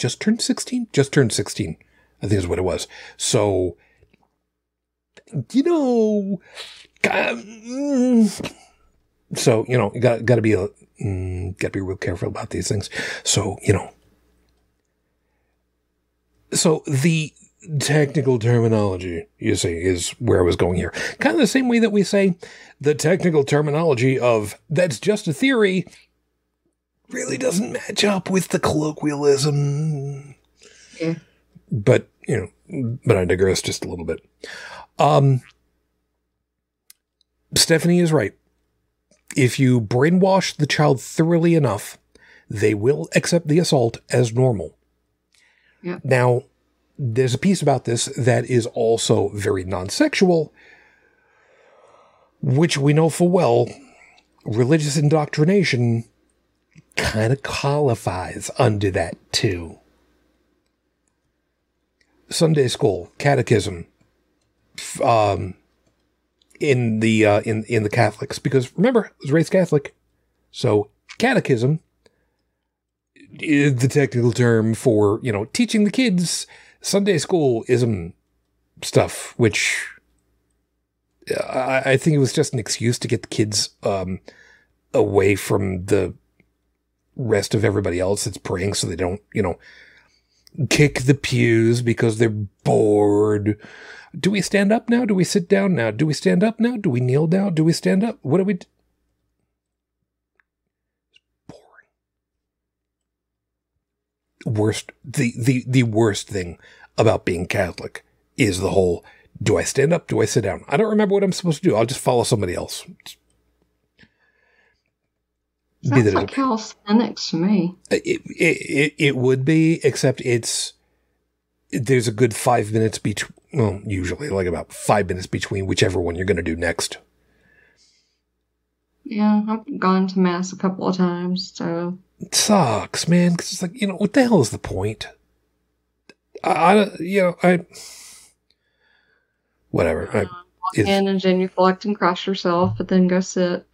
just turned 16? Just turned 16, I think is what it was. So, you know, mm, so, you know, you got, got to be, a, mm, got to be real careful about these things. So, you know, so the technical terminology, you see, is where I was going here. Kind of the same way that we say the technical terminology of that's just a theory really doesn't match up with the colloquialism. Yeah. But, you know, but I digress just a little bit. Um, Stephanie is right. If you brainwash the child thoroughly enough, they will accept the assault as normal. Yeah. Now, there's a piece about this that is also very non sexual, which we know full well religious indoctrination kind of qualifies under that too. Sunday school, catechism, um, in the uh, in in the Catholics, because remember, I was raised Catholic, so catechism is the technical term for you know teaching the kids Sunday school ism stuff, which I, I think it was just an excuse to get the kids um, away from the rest of everybody else that's praying so they don't, you know, kick the pews because they're bored. Do we stand up now? Do we sit down now? Do we stand up now? Do we kneel down? Do we stand up? What do we do? It's boring. Worst the, the the worst thing about being Catholic is the whole do I stand up? Do I sit down? I don't remember what I'm supposed to do. I'll just follow somebody else. Sounds like calisthenics to me. Uh, it, it, it, it would be, except it's there's a good five minutes between. Well, usually like about five minutes between whichever one you're going to do next. Yeah, I've gone to mass a couple of times, so it sucks, man. Because it's like you know what the hell is the point? I, I you know I whatever. I, uh, walk in and genuflect and cross yourself, but then go sit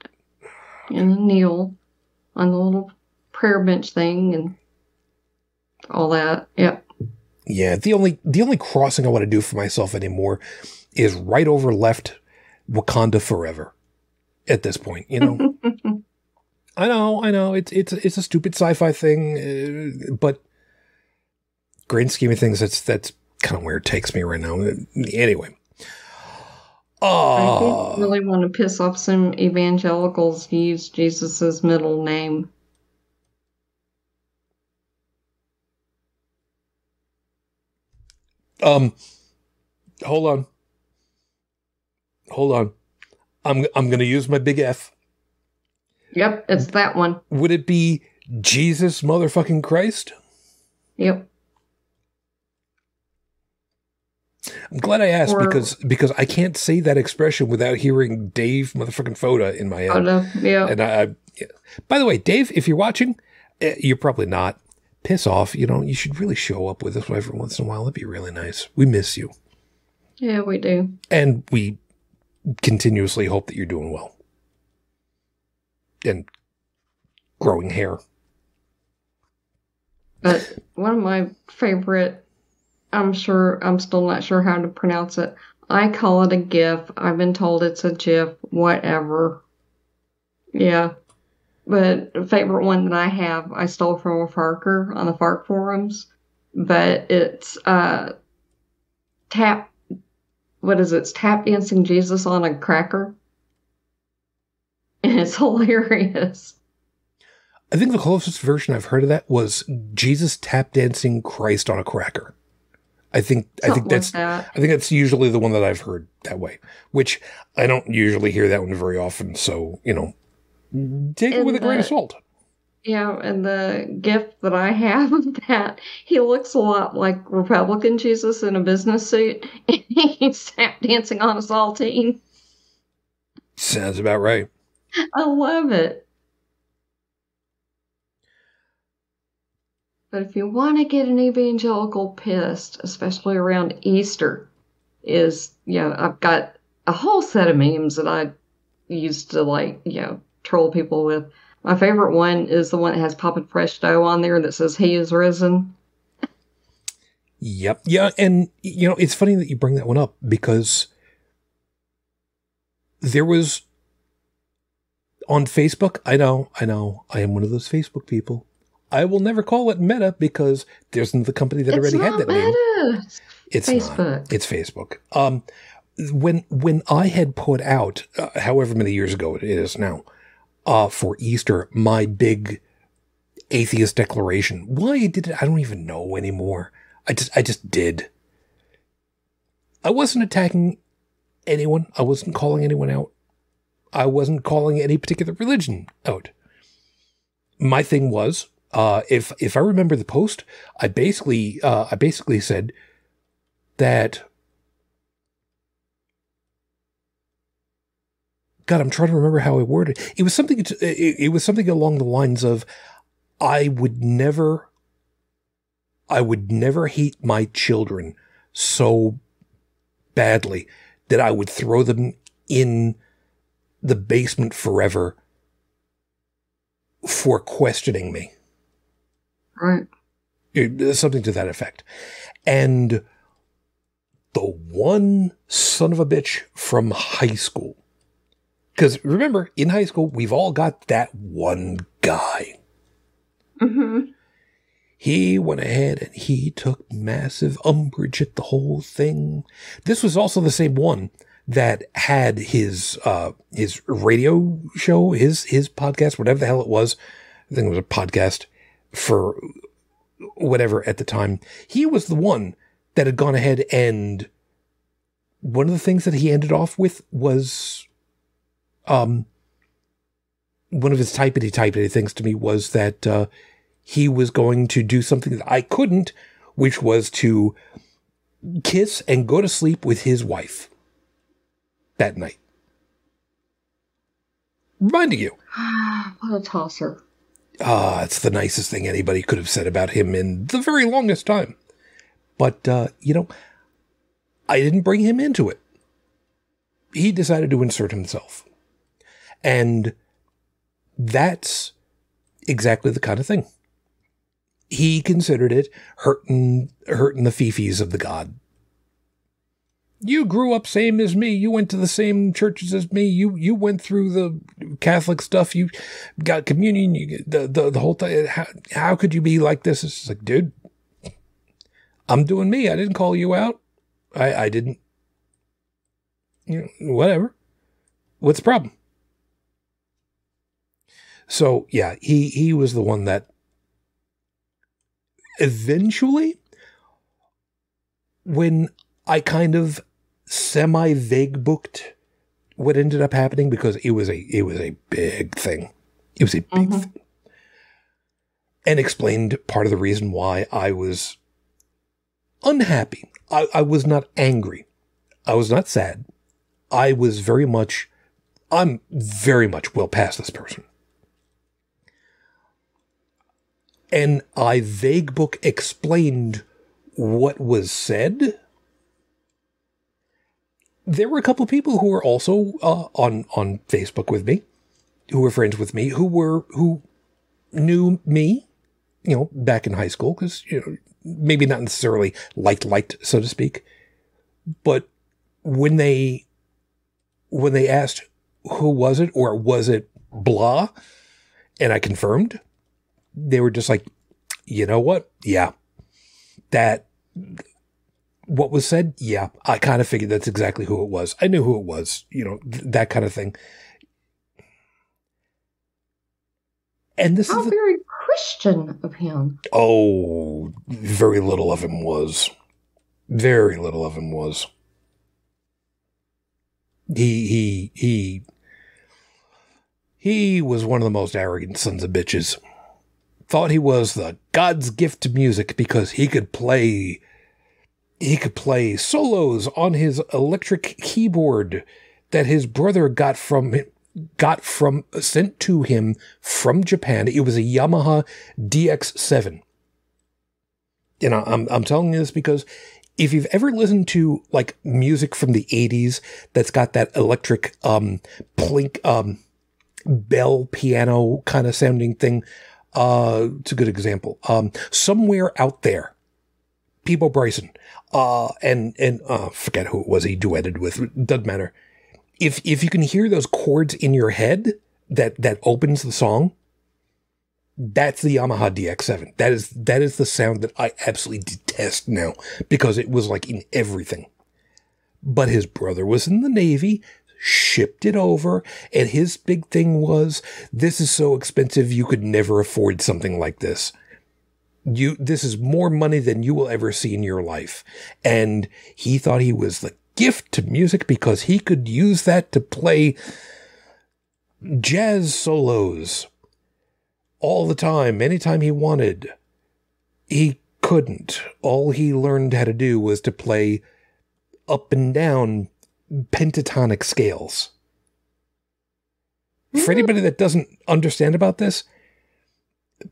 and kneel on the little prayer bench thing and all that. Yep. Yeah, the only the only crossing I want to do for myself anymore is right over left Wakanda forever. At this point, you know. I know, I know. It's it's it's a stupid sci-fi thing, uh, but grand scheme of things, that's that's kind of where it takes me right now. Anyway. Oh. I really want to piss off some evangelicals use Jesus's middle name. Um, hold on. Hold on. I'm I'm gonna use my big F. Yep, it's that one. Would it be Jesus motherfucking Christ? Yep. I'm glad I asked or, because because I can't say that expression without hearing Dave motherfucking Foda in my head. Oh no, yeah. And I, I yeah. by the way, Dave, if you're watching, eh, you're probably not piss off, you know, you should really show up with us every once in a while. That'd be really nice. We miss you. Yeah, we do. And we continuously hope that you're doing well. And growing hair. But one of my favorite, I'm sure, I'm still not sure how to pronounce it. I call it a GIF. I've been told it's a GIF, whatever. Yeah. But favorite one that I have, I stole from a Farker on the Fark forums, but it's uh, tap. What is it? It's tap dancing Jesus on a cracker, it's hilarious. I think the closest version I've heard of that was Jesus tap dancing Christ on a cracker. I think Something I think that's like that. I think that's usually the one that I've heard that way, which I don't usually hear that one very often. So you know, Take it with a grain of salt. Yeah, and the gift that I have of that, he looks a lot like Republican Jesus in a business suit, and he's tap dancing on a saltine. Sounds about right. I love it. But if you want to get an evangelical pissed, especially around Easter, is you know I've got a whole set of memes that I used to like you know troll people with. My favorite one is the one that has Papa Presto on there that says he is risen. Yep. Yeah, and you know, it's funny that you bring that one up because there was on Facebook, I know, I know, I am one of those Facebook people. I will never call it Meta because there's another company that it's already had that Meta. name. It's Facebook. Not. It's Facebook. Um, when when I had put out, uh, however many years ago it is now, uh, for Easter, my big atheist declaration. Why I did it, I don't even know anymore. I just, I just did. I wasn't attacking anyone. I wasn't calling anyone out. I wasn't calling any particular religion out. My thing was, uh, if if I remember the post, I basically uh, I basically said that God, I'm trying to remember how I worded it. It was something. It, it was something along the lines of, "I would never, I would never hate my children so badly that I would throw them in the basement forever for questioning me." Right. It, something to that effect, and the one son of a bitch from high school because remember, in high school, we've all got that one guy. Mm-hmm. He went ahead and he took massive umbrage at the whole thing. This was also the same one that had his uh, his radio show, his his podcast, whatever the hell it was. I think it was a podcast for whatever at the time. He was the one that had gone ahead and one of the things that he ended off with was um, one of his typity typity things to me was that uh, he was going to do something that I couldn't, which was to kiss and go to sleep with his wife that night. Reminding you. Ah, what a tosser. Ah, it's the nicest thing anybody could have said about him in the very longest time. But, uh, you know, I didn't bring him into it. He decided to insert himself. And that's exactly the kind of thing. He considered it hurting, hurting the fifis of the god. You grew up same as me. You went to the same churches as me. You you went through the Catholic stuff. You got communion. You the the, the whole thing. How, how could you be like this? It's like, dude, I'm doing me. I didn't call you out. I I didn't. You know, whatever. What's the problem? So yeah, he he was the one that eventually when I kind of semi vague booked what ended up happening because it was a it was a big thing. It was a big mm-hmm. thing. And explained part of the reason why I was unhappy. I, I was not angry. I was not sad. I was very much I'm very much well past this person. and I vague book explained what was said. There were a couple of people who were also uh, on on Facebook with me, who were friends with me, who were who knew me, you know, back in high school because you know maybe not necessarily liked liked so to speak, but when they when they asked who was it or was it blah, and I confirmed, they were just like, you know what? Yeah, that what was said. Yeah, I kind of figured that's exactly who it was. I knew who it was. You know th- that kind of thing. And this How is very Christian of him. Oh, very little of him was. Very little of him was. He he he he was one of the most arrogant sons of bitches thought he was the God's gift to music because he could play he could play solos on his electric keyboard that his brother got from got from sent to him from Japan. It was a Yamaha DX7. You know, I'm I'm telling you this because if you've ever listened to like music from the 80s that's got that electric um plink um bell piano kind of sounding thing uh, it's a good example. Um, somewhere out there, Peabo Bryson, uh, and and uh, forget who it was he duetted with. Doesn't matter. If if you can hear those chords in your head that that opens the song, that's the Yamaha DX7. That is that is the sound that I absolutely detest now because it was like in everything. But his brother was in the Navy, shipped it over, and his big thing was, this is so expensive you could never afford something like this. You, this is more money than you will ever see in your life. And he thought he was the gift to music because he could use that to play jazz solos all the time, anytime he wanted. He couldn't. All he learned how to do was to play up and down pentatonic scales. For mm. anybody that doesn't understand about this,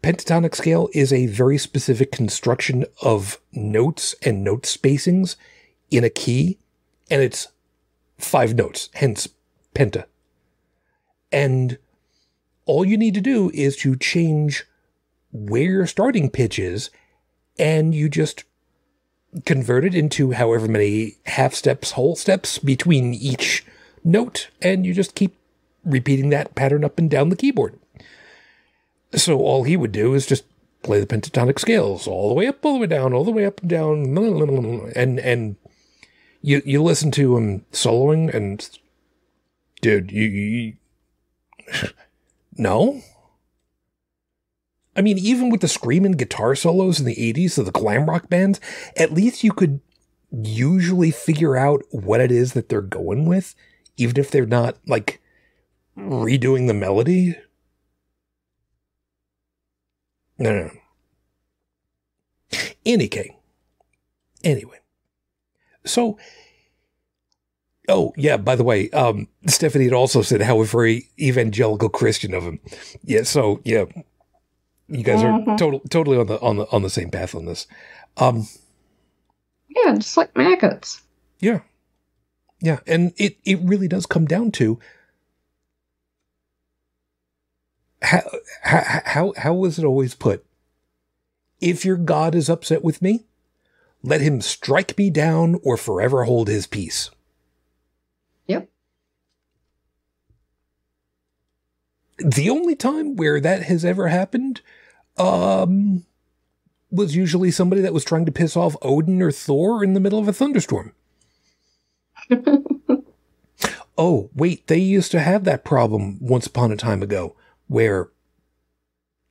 pentatonic scale is a very specific construction of notes and note spacings in a key, and it's five notes, hence penta. And all you need to do is to change where your starting pitch is, and you just convert it into however many half steps, whole steps between each note, and you just keep repeating that pattern up and down the keyboard. So all he would do is just play the pentatonic scales all the way up, all the way down, all the way up and down, and and you you listen to him soloing, and dude, you, you no, I mean, even with the screaming guitar solos in the 80s of the glam rock bands, at least you could usually figure out what it is that they're going with, even if they're not like redoing the melody. No, no, no. Any case. Anyway. So, oh, yeah, by the way, um, Stephanie had also said how very evangelical Christian of him. Yeah, so, yeah. You guys are total, totally on the on the on the same path on this. Um, Yeah, just like maggots. Yeah. Yeah. And it, it really does come down to how, how, how, how was it always put? If your God is upset with me, let him strike me down or forever hold his peace. Yep. The only time where that has ever happened, um, was usually somebody that was trying to piss off Odin or Thor in the middle of a thunderstorm. Oh, wait, they used to have that problem once upon a time ago where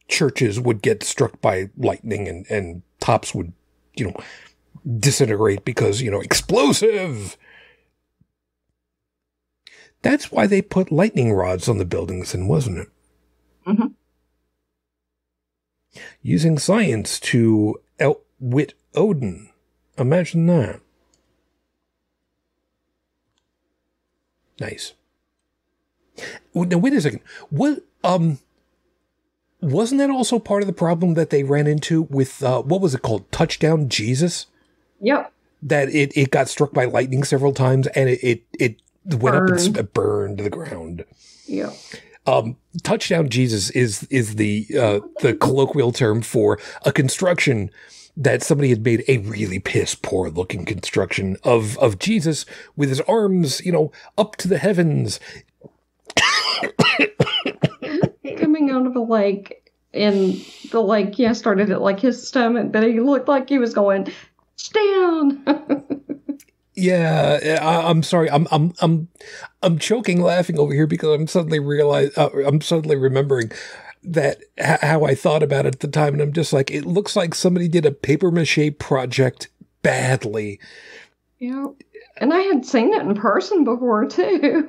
churches would get struck by lightning and, and tops would, you know, disintegrate because, you know, explosive. That's why they put lightning rods on the buildings, then, wasn't it? Mhm. Using science to outwit Odin. Imagine that. Nice. Now wait a second. What um wasn't that also part of the problem that they ran into with uh, what was it called? Touchdown Jesus? Yep. That it, it got struck by lightning several times and it it, it went up and Burned. burned to the ground. Yep. Um, touchdown Jesus is is the uh, the colloquial term for a construction that somebody had made a really piss poor looking construction of of Jesus with his arms, you know, up to the heavens. Coming out of a lake, and the lake, yeah, started at like his stomach, but he looked like he was going down. Yeah, I, I'm sorry. I'm I'm I'm I'm choking laughing over here because I'm suddenly realize uh, I'm suddenly remembering that h- how I thought about it at the time, and I'm just like, it looks like somebody did a paper mache project badly. yeah. And I had seen it in person before too.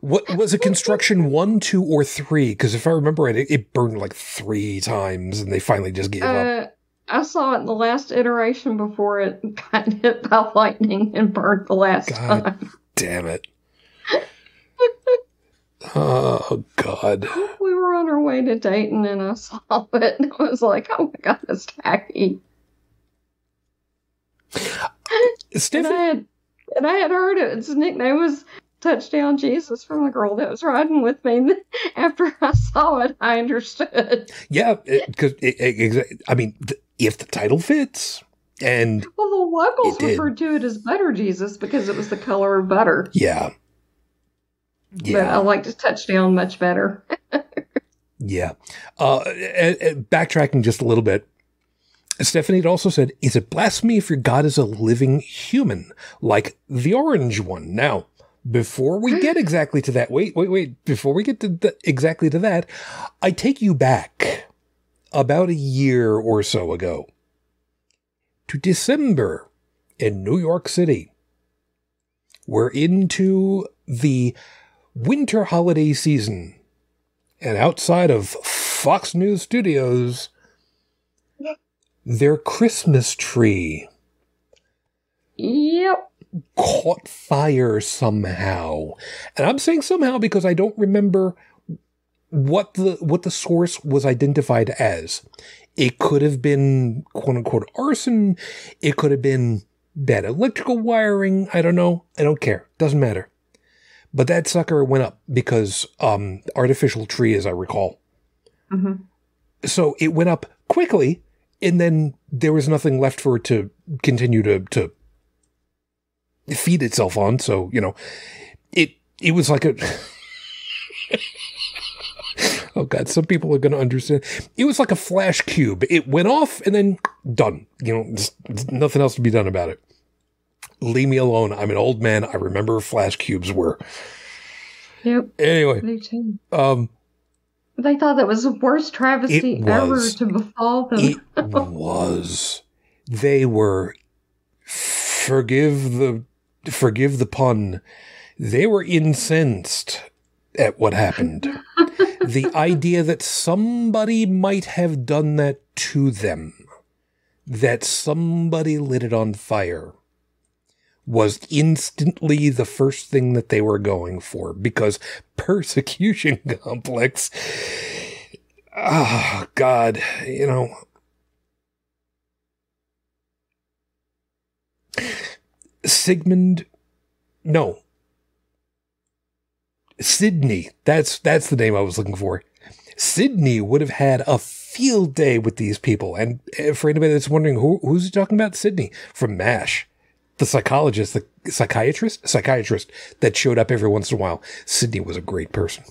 What was it? Construction one, two, or three? Because if I remember right, it, it burned like three times, and they finally just gave up. Uh, I saw it in the last iteration before it got hit by lightning and burned the last God. time. Damn it! Oh God! We were on our way to Dayton and I saw it and I was like, oh my god, it's tacky. And I had and I had heard it. Its nickname was Touchdown Jesus from the girl that was riding with me. After I saw it, I understood. yeah, because it, it, exa- I mean, if the title fits, and Well, the locals referred to it as Butter Jesus because it was the color of butter. yeah, But I yeah, liked Touchdown much better. yeah. Uh, and- and backtracking just a little bit. Stephanie had also said, "Is it blasphemy if your God is a living human, like the orange one?" Now, before we get hmm. exactly to that, wait, wait, wait. Before we get to the, exactly to that, I take you back about a year or so ago to December in New York City. We're into the winter holiday season, and outside of Fox News Studios, their Christmas tree Yep. caught fire somehow. And I'm saying somehow because I don't remember what the what the source was identified as. It could have been quote unquote arson. It could have been bad electrical wiring. I don't know. I don't care. Doesn't matter. But that sucker went up because um artificial tree, as I recall. hmm So it went up quickly, and then there was nothing left for it to continue to to feed itself on. So you know, it it was like a. oh god, some people are going to understand. It was like a flash cube. It went off and then done. You know, just, nothing else to be done about it. Leave me alone. I'm an old man. I remember flash cubes were. Yep. Anyway, um, They thought that was the worst travesty ever to befall them. It was. They were forgive the forgive the pun. They were incensed at what happened. the idea that somebody might have done that to them, that somebody lit it on fire, was instantly the first thing that they were going for because persecution complex. Oh, God, you know. Sigmund, no, Sidney, That's that's the name I was looking for. Sidney would have had a field day with these people. And eh, for anybody that's wondering who, who's he talking about, Sidney from MASH, the psychologist, the psychiatrist, psychiatrist that showed up every once in a while. Sidney was a great person.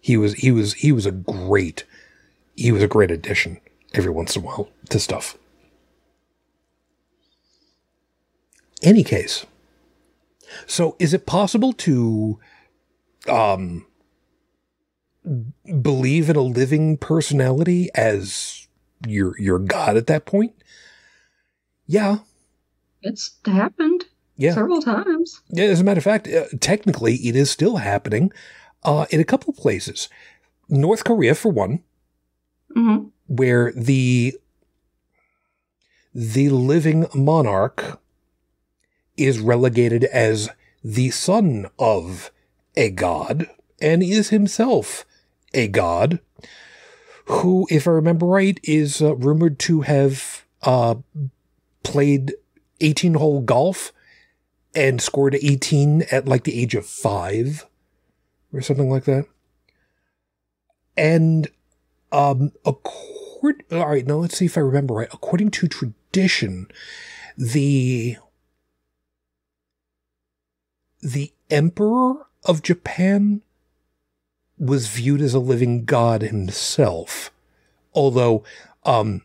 He was he was he was a great he was a great addition every once in a while to stuff. Any case. So is it possible to um, believe in a living personality as your your god at that point? Yeah, it's happened. Yeah, several times. Yeah, as a matter of fact, uh, technically, it is still happening uh, in a couple of places. North Korea, for one, mm-hmm. where the the living monarch is relegated as the son of a god and is himself a god who, if I remember right, is uh, rumored to have uh, played 18 hole golf and scored 18 at like the age of five or something like that. And um, accord- all right, now let's see if I remember right. According to tradition, the the emperor of Japan was viewed as a living god himself. Although, um,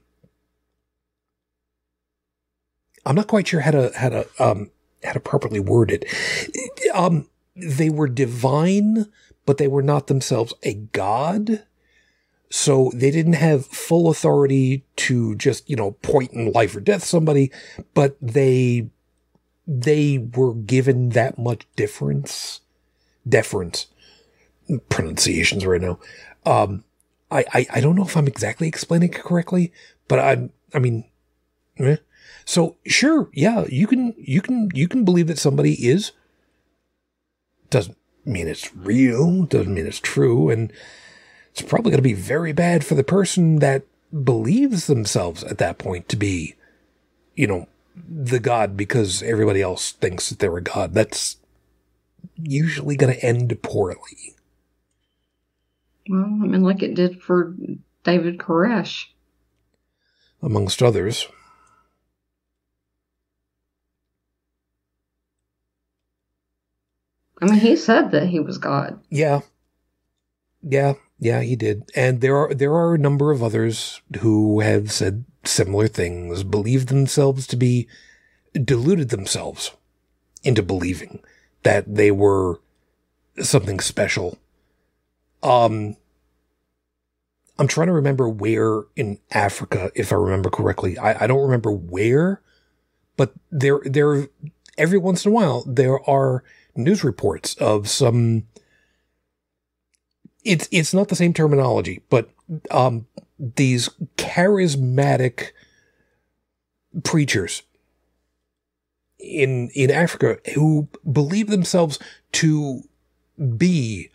I'm not quite sure how to, how to, um, how to properly word it. Um, they were divine, but they were not themselves a god. So they didn't have full authority to just, you know, point in life or death somebody, but they, they were given that much difference deference pronunciations right now. Um, I, I, I don't know if I'm exactly explaining it correctly, but I, I mean, eh. So sure, yeah, you can, you can, you can believe that somebody is. Doesn't mean it's real. Doesn't mean it's true, and it's probably going to be very bad for the person that believes themselves at that point to be, you know, the god because everybody else thinks that they're a god. That's usually going to end poorly. Well, I mean, like it did for David Koresh. Amongst others. I mean, he said that he was God. Yeah. Yeah, yeah, he did. And there are there are a number of others who have said similar things, believed themselves to be deluded themselves into believing that they were something special. Um, I'm trying to remember where in Africa, if I remember correctly. I, I don't remember where, but there, there, every once in a while, there are news reports of some. It's it's not the same terminology, but um, these charismatic preachers in in Africa who believe themselves to be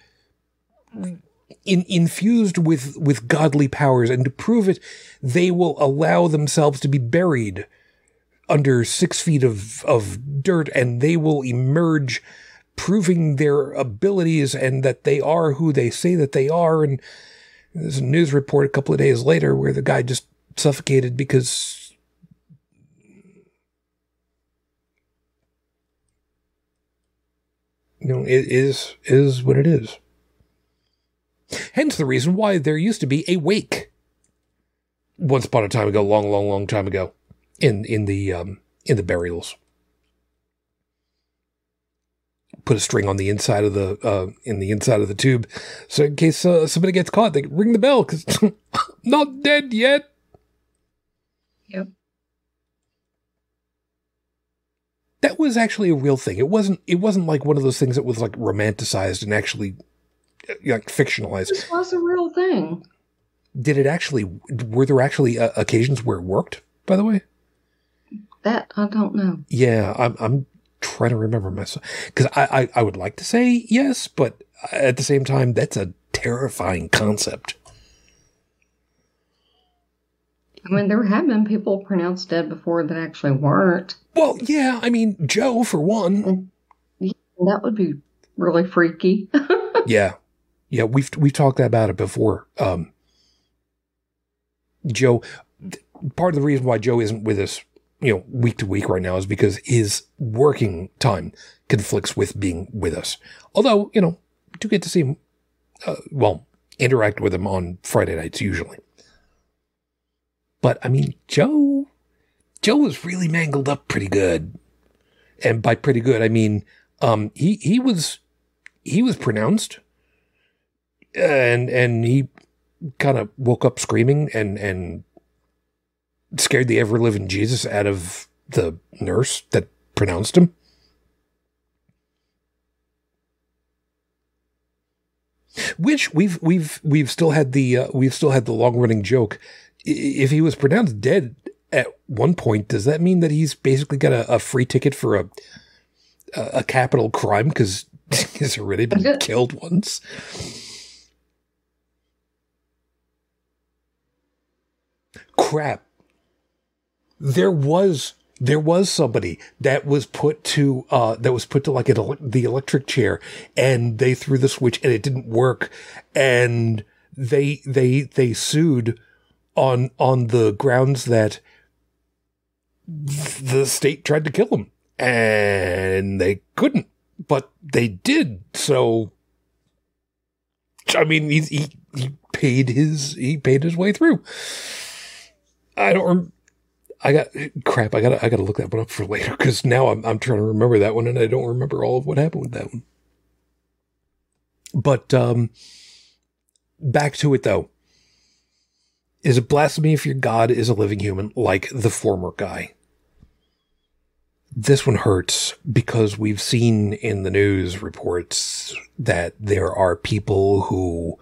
in, infused with with godly powers, and to prove it, they will allow themselves to be buried under six feet of of dirt, and they will emerge, proving their abilities and that they are who they say that they are. And there's a news report a couple of days later where the guy just suffocated because you know, it is is what it is. Hence the reason why there used to be a wake once upon a time ago, long, long, long time ago, in in the um, in the burials. Put a string on the inside of the uh, in the inside of the tube, so in case uh, somebody gets caught, they ring the bell because not dead yet. Yep that was actually a real thing. It wasn't it wasn't like one of those things that was like romanticized and actually like fictionalized. This was a real thing. Did it actually? Were there actually uh, occasions where it worked? By the way, That I don't know. yeah, I'm I'm trying to remember myself because I, I I would like to say yes, but at the same time, that's a terrifying concept. I mean, there have been people pronounced dead before that actually weren't. Well, yeah, I mean Joe for one. That would be really freaky. yeah, yeah, we've we've talked about it before. Um, Joe, part of the reason why Joe isn't with us, you know, week to week right now is because his working time conflicts with being with us. Although, you know, do get to see him, uh, well, interact with him on Friday nights usually. But I mean, Joe, Joe was really mangled up pretty good, and by pretty good I mean, um, he he was he was pronounced and and he kind of woke up screaming and and scared the ever living Jesus out of the nurse that pronounced him. Which we've we've we've still had the uh, we've still had the long running joke. If he was pronounced dead at one point, does that mean that he's basically got a, a free ticket for a a, a capital crime because he's already been killed once? crap. There was there was somebody that was put to uh that was put to like an, the electric chair and they threw the switch and it didn't work and they they they sued on on the grounds that the state tried to kill him and they couldn't but they did so I mean he he, he paid his he paid his way through I don't. I got crap. I got. I got to look that one up for later because now I'm I'm trying to remember that one and I don't remember all of what happened with that one. But um, back to it though. Is it blasphemy if your God is a living human like the former guy? This one hurts because we've seen in the news reports that there are people who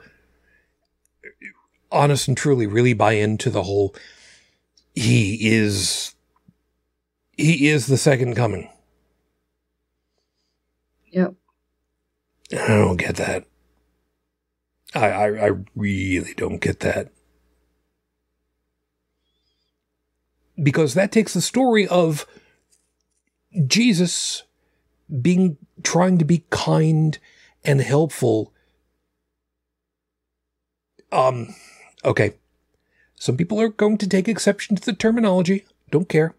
honest and truly really buy into the whole he is he is the second coming. Yep. I don't get that. I, I I really don't get that. Because that takes the story of Jesus being trying to be kind and helpful. Um okay. Some people are going to take exception to the terminology. Don't care.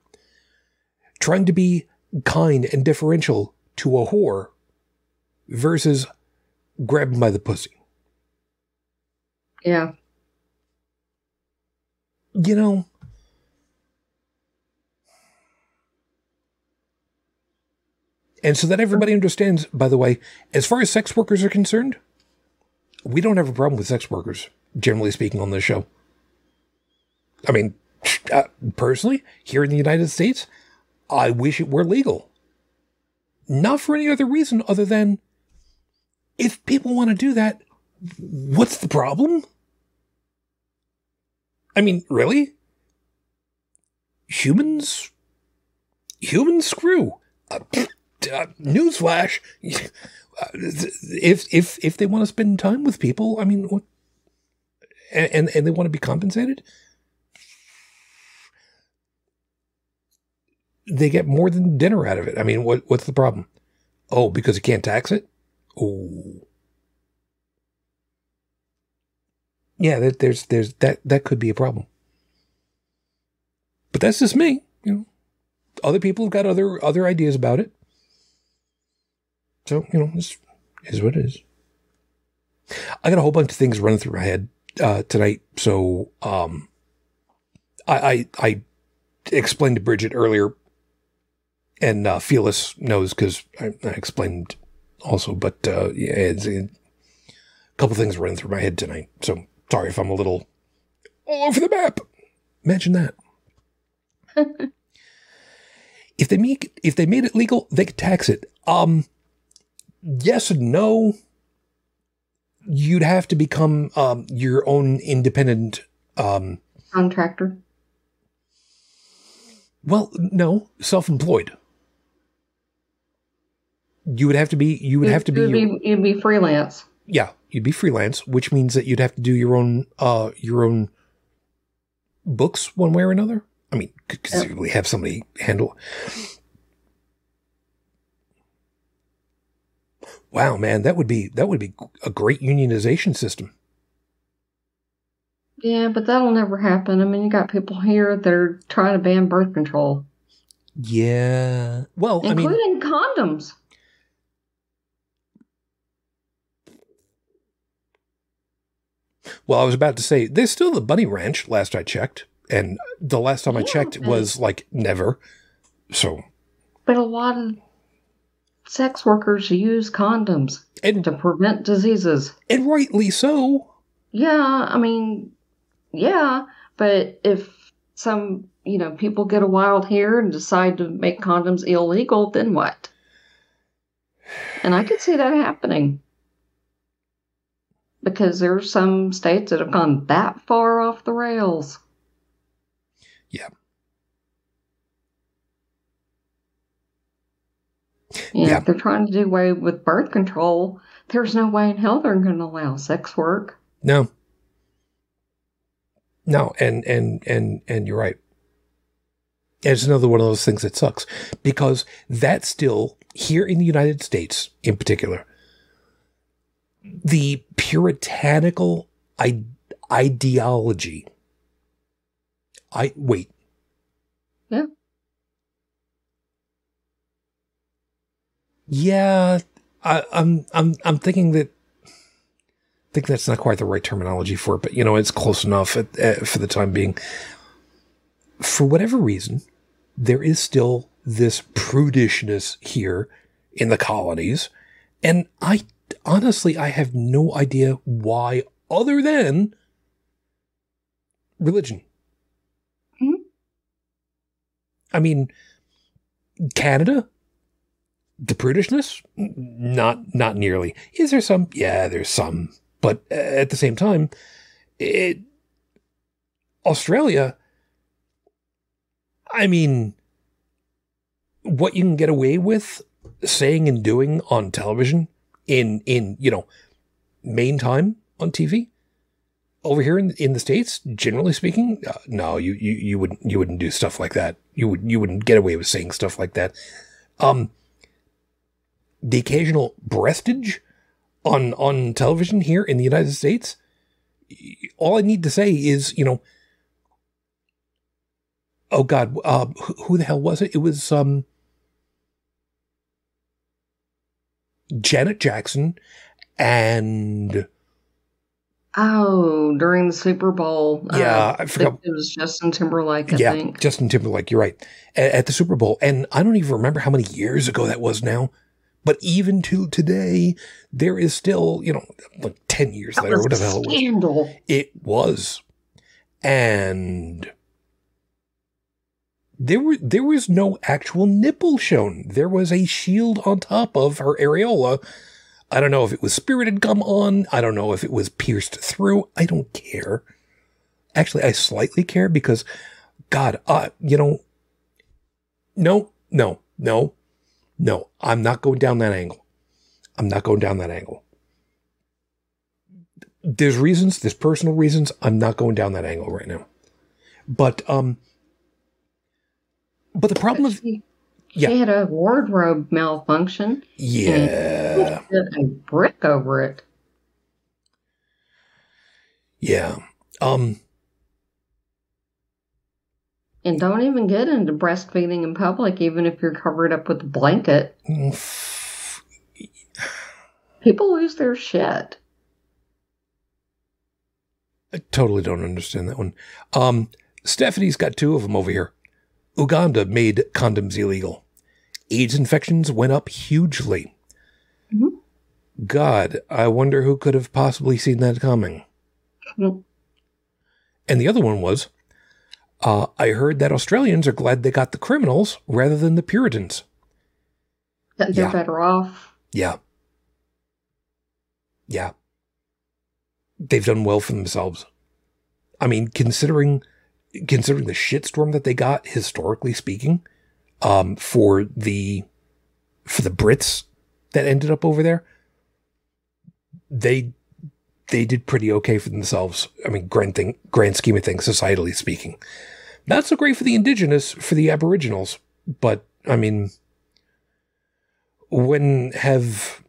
Trying to be kind and differential to a whore versus grabbing by the pussy. Yeah. You know, and so that everybody understands, by the way, as far as sex workers are concerned, we don't have a problem with sex workers, generally speaking, on this show. I mean, uh, personally, here in the United States, I wish it were legal. Not for any other reason other than if people want to do that, what's the problem? I mean, really? Humans? Humans screw. Uh, uh, newsflash. If if if they want to spend time with people, I mean, what? And, and they want to be compensated. They get more than dinner out of it. I mean, what what's the problem? Oh, because you can't tax it. Oh, yeah. That, there's there's that that could be a problem. But that's just me. You know, other people have got other other ideas about it. So you know, this is what it is. I got a whole bunch of things running through my head uh, tonight. So um, I, I I explained to Bridget earlier, and uh, Fearless knows because I, I explained also. But uh, yeah, it's, a couple things running through my head tonight. So sorry if I'm a little all over the map. Imagine that. if they make if they made it legal, they could tax it. Um, yes and no. you'd have to become um, your own independent. Um, Contractor. well, no, self-employed. You would have to be. You would have to be. Your- be, you'd be freelance. yeah, you'd be freelance, which means that you'd have to do your own. Uh, your own books, one way or another. I mean, could conceivably have somebody handle. Wow, man, that would be that would be a great unionization system. Yeah, but that'll never happen. I mean, you got people here that are trying to ban birth control, Yeah. Well, I mean, including condoms. Well, I was about to say there's still the bunny ranch. Last I checked, and the last time I Yeah, checked was like never. So, But a lot of sex workers use condoms and to prevent diseases. and rightly so. Yeah, I mean, yeah, but if some, you know, people get a wild hair and decide to make condoms illegal, then what? And I could see that happening. Because there are some states that have gone that far off the rails. Yeah. Yeah, Yeah. if they're trying to do away with birth control, there's no way in hell they're going to allow sex work. No. No, and and and and you're right. It's another one of those things that sucks because that's still here in the United States, in particular, the puritanical I- ideology. I wait. Yeah. Yeah, I, I'm I'm I'm thinking that I think that's not quite the right terminology for it, but you know, it's close enough at, uh, for the time being. For whatever reason, there is still this prudishness here in the colonies, and I honestly I have no idea why, other than religion. Mhm. I mean, Canada, the prudishness, not not nearly. Is there some? Yeah, there's some, but uh, at the same time, it Australia. I mean, what you can get away with saying and doing on television in in you know main time on TV over here in in the states, generally speaking, uh, no, you you you wouldn't you wouldn't do stuff like that. You would you wouldn't get away with saying stuff like that. Um, the occasional breastage on on television here in the United States. All I need to say is, you know, oh God, uh, who, the hell was it? It was um, Janet Jackson and Oh, during the Super Bowl. uh, Yeah, I forgot- It was Justin Timberlake, I yeah, think. Justin Timberlake. You're right at, at the Super Bowl, and I don't even remember how many years ago that was now. But even to today, there is still, you know, like ten years That later, whatever the a hell it was. scandal. It was, and there were there was no actual nipple shown. There was a shield on top of her areola. I don't know if it was spirited gum on. I don't know if it was pierced through. I don't care. Actually, I slightly care because, God, uh, you know, no, no, no, no. I'm not going down that angle. I'm not going down that angle there's reasons, there's personal reasons. I'm not going down that angle right now. But um but the problem with She, Yeah. she had a wardrobe malfunction. yeah. A brick over it. Yeah. Um And don't even get into breastfeeding in public, even if you're covered up with a blanket. People lose their shit. I totally don't understand that one. Um Stephanie's got two of them over here. Uganda made condoms illegal. AIDS infections went up hugely. Mhm. God, I wonder who could have possibly seen that coming. Mm. And the other one was, uh, I heard that Australians are glad they got the criminals rather than the Puritans. That They're Yeah. better off. Yeah. Yeah. they've done well for themselves. I mean, considering considering the shitstorm that they got historically speaking, um, for the for the Brits that ended up over there, they they did pretty okay for themselves. I mean, grand thing, grand scheme of things, societally speaking. Not so great for the indigenous, for the aboriginals, but I mean, when have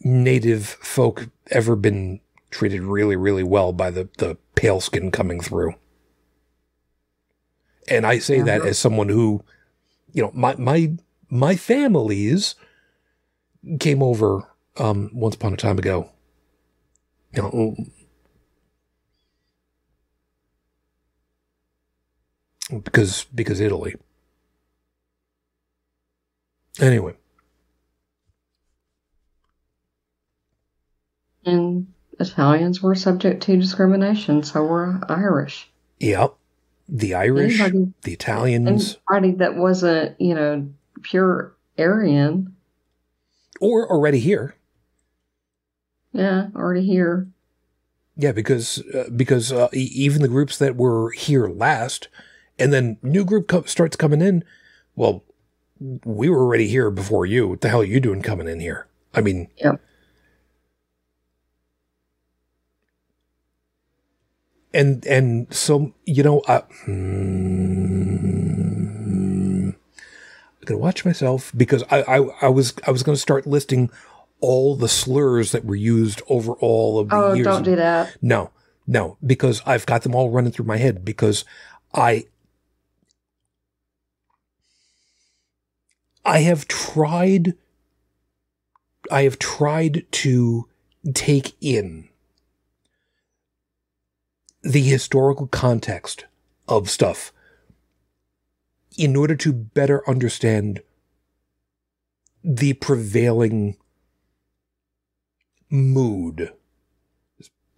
native folk ever been treated really, really well by the, the pale skin coming through? And I say that as someone who, you know, my, my, my families came over, um, once upon a time ago. You know, because, because Italy. Anyway. And Italians were subject to discrimination, so were Irish. Yep. The Irish, anybody, the Italians. Anybody that wasn't, you know, pure Aryan. Or already here. Yeah, already here. Yeah, because uh, because uh, even the groups that were here last, and then new group co- starts coming in. Well, we were already here before you. What the hell are you doing coming in here? I mean, yep. And and so you know, I, I'm gonna watch myself because I, I I was I was gonna start listing all the slurs that were used over all of the oh, years. don't do that. No, no, because I've got them all running through my head because I I have tried I have tried to take in the historical context of stuff in order to better understand the prevailing mood.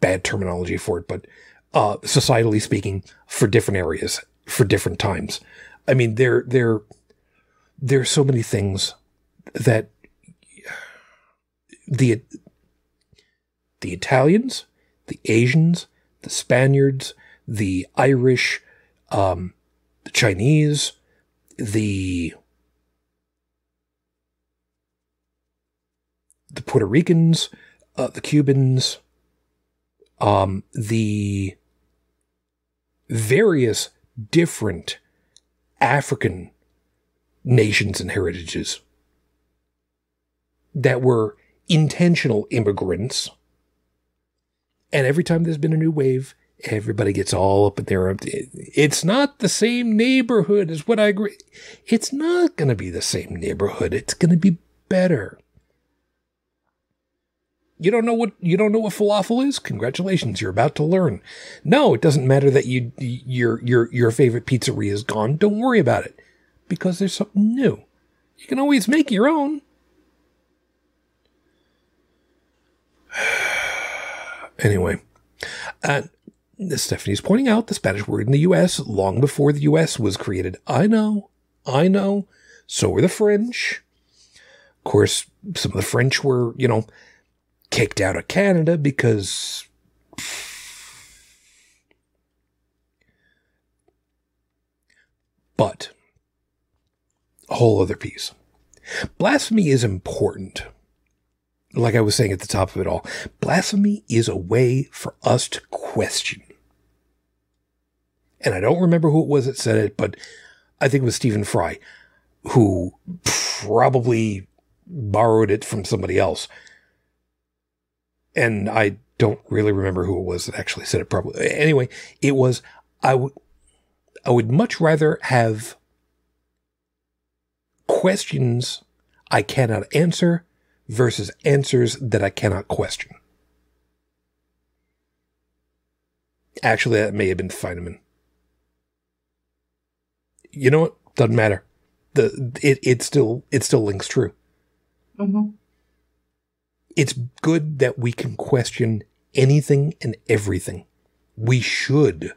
Bad terminology for it, but uh, societally speaking, for different areas, for different times. I mean, there, there, there's so many things that the the Italians, the Asians, the Spaniards, the Irish, um, the Chinese, the the Puerto Ricans, uh, the Cubans, um, the various different African nations and heritages that were intentional immigrants. And every time there's been a new wave, everybody gets all up in there. It's not the same neighborhood, is what I agree. It's not going to be the same neighborhood. It's going to be better. You don't know what you don't know what falafel is? Congratulations, you're about to learn. No, it doesn't matter that you your your your favorite pizzeria is gone. Don't worry about it because there's something new. You can always make your own. anyway, uh, Stephanie's pointing out the Spanish word in the U.S. long before the U.S. was created. I know, I know. So were the French. Of course, some of the French were, you know, kicked out of Canada because but a whole other piece. Blasphemy is important. Like I was saying at the top of it all, blasphemy is a way for us to question. And I don't remember who it was that said it, but I think it was Stephen Fry, who probably borrowed it from somebody else. And I don't really remember who it was that actually said it probably. Anyway, it was I would I would much rather have questions I cannot answer versus answers that I cannot question. Actually, that may have been Feynman. You know what? Doesn't matter. The it it still it still links true. Mm-hmm. It's good that we can question anything and everything. We should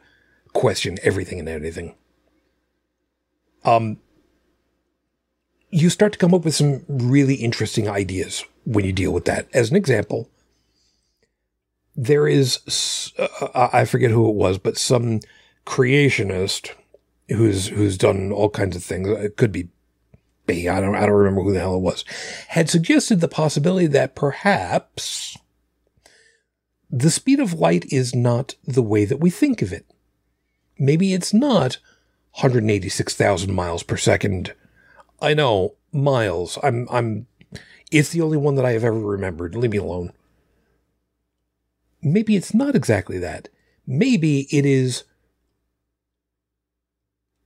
question everything and anything. Um, you start to come up with some really interesting ideas when you deal with that. As an example, there is uh, I forget who it was, but some creationist who's who's done all kinds of things. It could be. I don't I don't remember who the hell it was. Had suggested the possibility that perhaps the speed of light is not the way that we think of it. Maybe it's not 186,000 miles per second. I know, miles. I'm I'm it's the only one that I have ever remembered. Leave me alone. Maybe it's not exactly that. Maybe it is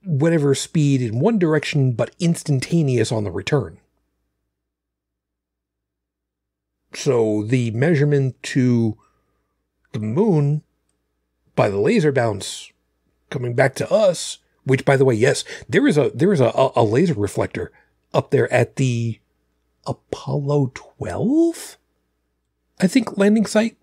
whatever speed in one direction, but instantaneous on the return. So the measurement to the moon by the laser bounce coming back to us, which by the way, yes, there is a there is a, a laser reflector up there at the Apollo 12, I think landing site.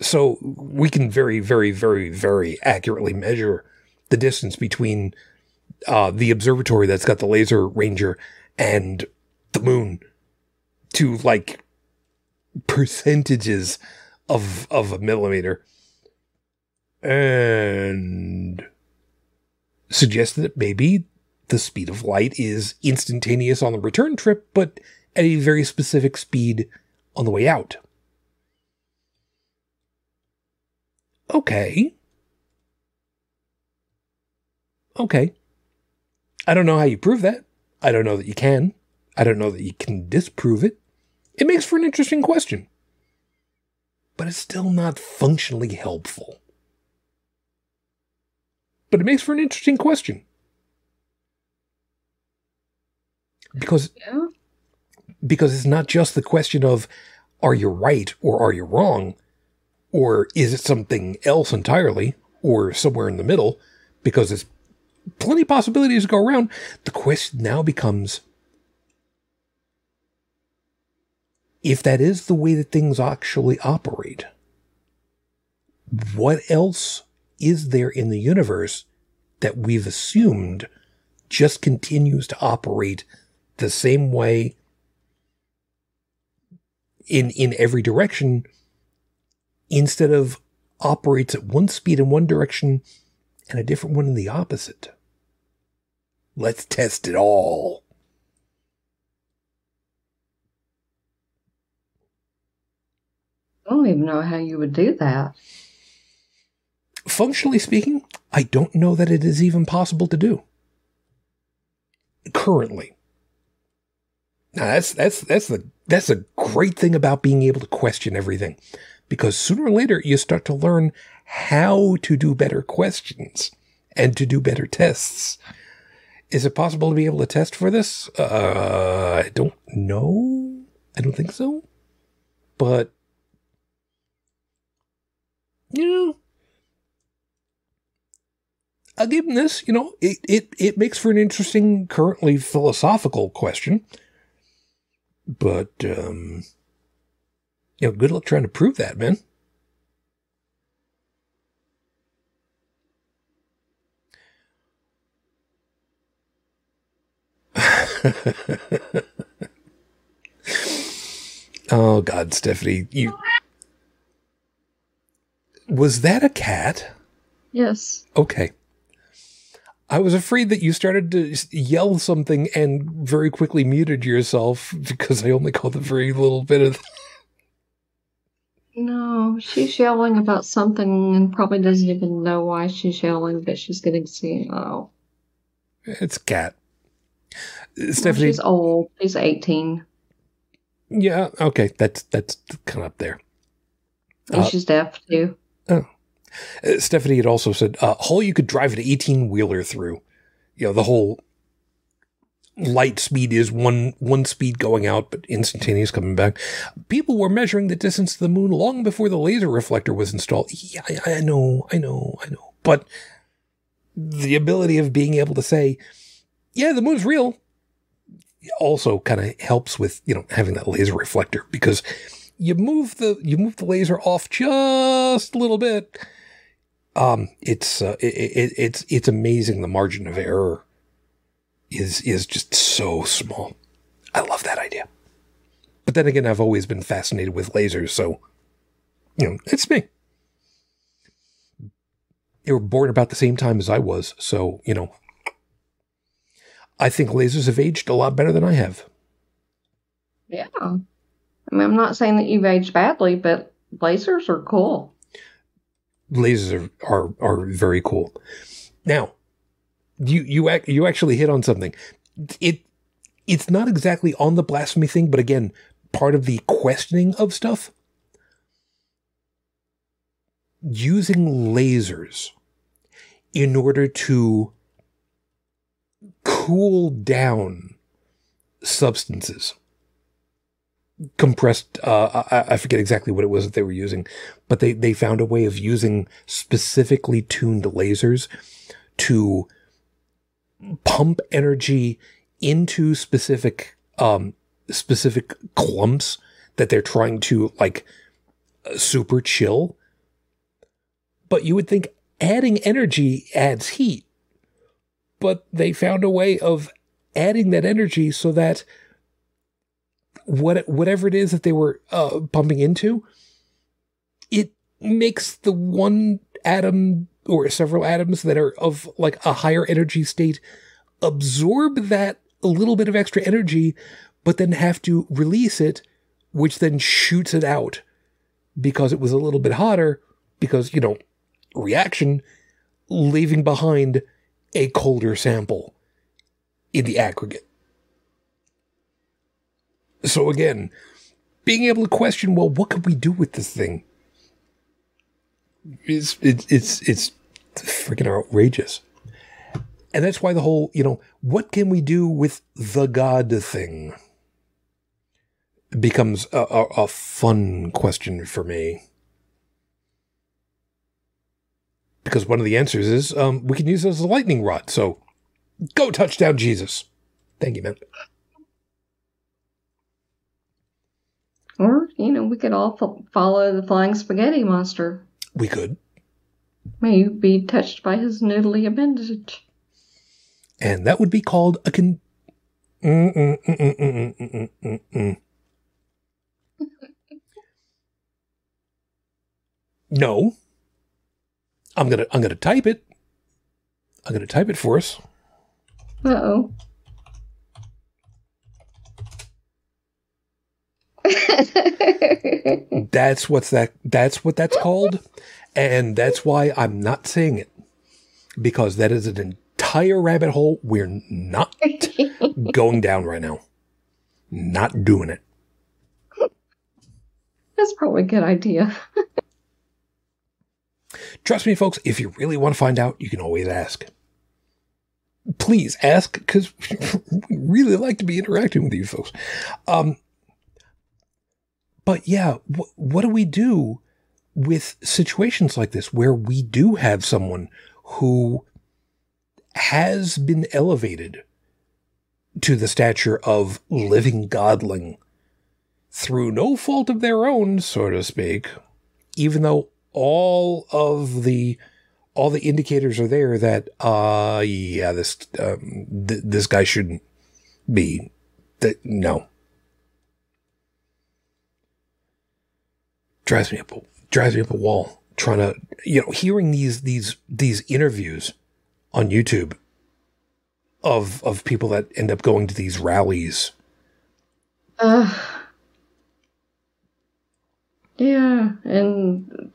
So we can very, very, very, very accurately measure the distance between uh, the observatory that's got the laser ranger and the moon to like percentages of of a millimeter and suggested that maybe the speed of light is instantaneous on the return trip but at a very specific speed on the way out okay Okay. I don't know how you prove that. I don't know that you can. I don't know that you can disprove it. It makes for an interesting question. But it's still not functionally helpful. But it makes for an interesting question. Because yeah. because it's not just the question of are you right or are you wrong or is it something else entirely or somewhere in the middle because it's plenty of possibilities to go around. The question now becomes if that is the way that things actually operate, what else is there in the universe that we've assumed just continues to operate the same way in in every direction instead of operates at one speed in one direction and a different one in the opposite. Let's test it all. I don't even know how you would do that. Functionally speaking, I don't know that it is even possible to do. Currently. Now that's that's that's the that's a great thing about being able to question everything. Because sooner or later you start to learn how to do better questions and to do better tests. Is it possible to be able to test for this? Uh, I don't know. I don't think so. But, you know, I'll give him this. You know, it, it, it makes for an interesting, currently philosophical question. But, um, you know, good luck trying to prove that, man. oh God, Stephanie, you was that a cat? Yes. Okay. I was afraid that you started to yell something and very quickly muted yourself because I only caught a very little bit of. No, she's yelling about something and probably doesn't even know why she's yelling, but she's getting seen. Oh. It's cat. Stephanie, she's old. She's eighteen. Yeah. Okay. That's that's kind of up there. And uh, she's deaf too. Uh, Stephanie had also said, uh, "Hall, you could drive an eighteen wheeler through. You know, the whole light speed is one one speed going out, but instantaneous coming back. People were measuring the distance to the moon long before the laser reflector was installed. Yeah, I, I know, I know, I know. But the ability of being able to say, "Yeah, the moon's real," also kind of helps with you know having that laser reflector because you move the you move the laser off just a little bit. Um, it's uh, it, it, it's it's amazing the margin of error is is just so small. I love that idea. But then again, I've always been fascinated with lasers, so You know, it's me. They were born about the same time as I was, so, you know, I think lasers have aged a lot better than I have. Yeah. I mean, I'm not saying that you've aged badly, but lasers are cool. Lasers are, are, are very cool. Now, you you you actually hit on something. It it's not exactly on the blasphemy thing, but again, part of the questioning of stuff. Using lasers in order to cool down substances. Compressed, uh, I, I, forget exactly what it was that they were using, but they, they found a way of using specifically tuned lasers to pump energy into specific, um, specific clumps that they're trying to like super chill. But you would think adding energy adds heat. But they found a way of adding that energy so that what whatever it is that they were uh, pumping into, it makes the one atom or several atoms that are of like a higher energy state absorb that a little bit of extra energy, but then have to release it, which then shoots it out because it was a little bit hotter because, you know, reaction, leaving behind a colder sample in the aggregate. So again, being able to question, well, what could we do with this thing? It's it's it's, it's freaking outrageous. And that's why the whole, you know, what can we do with the God thing becomes a, a, a fun question for me. because one of the answers is um, we can use it as a lightning rod. So go touchdown, Jesus. Thank you, man. Or, you know, we could all fo- follow the flying spaghetti monster. We could. May you be touched by his noodly appendage. And that would be called a con. no. I'm gonna I'm gonna type it. I'm gonna type it for us. Uh oh. that's what's that that's what that's called. And that's why I'm not saying it. Because that is an entire rabbit hole we're not going down right now. Not doing it. That's probably a good idea. Trust me, folks, if you really want to find out, you can always ask. Please ask, because we really like to be interacting with you folks. Um, but yeah, wh- what do we do with situations like this where we do have someone who has been elevated to the stature of living godling through no fault of their own, so to speak, even though all of the all the indicators are there that uh yeah this um, th- this guy shouldn't be that no drives me up drives me up a wall trying to you know hearing these these these interviews on YouTube of of people that end up going to these rallies uh yeah, and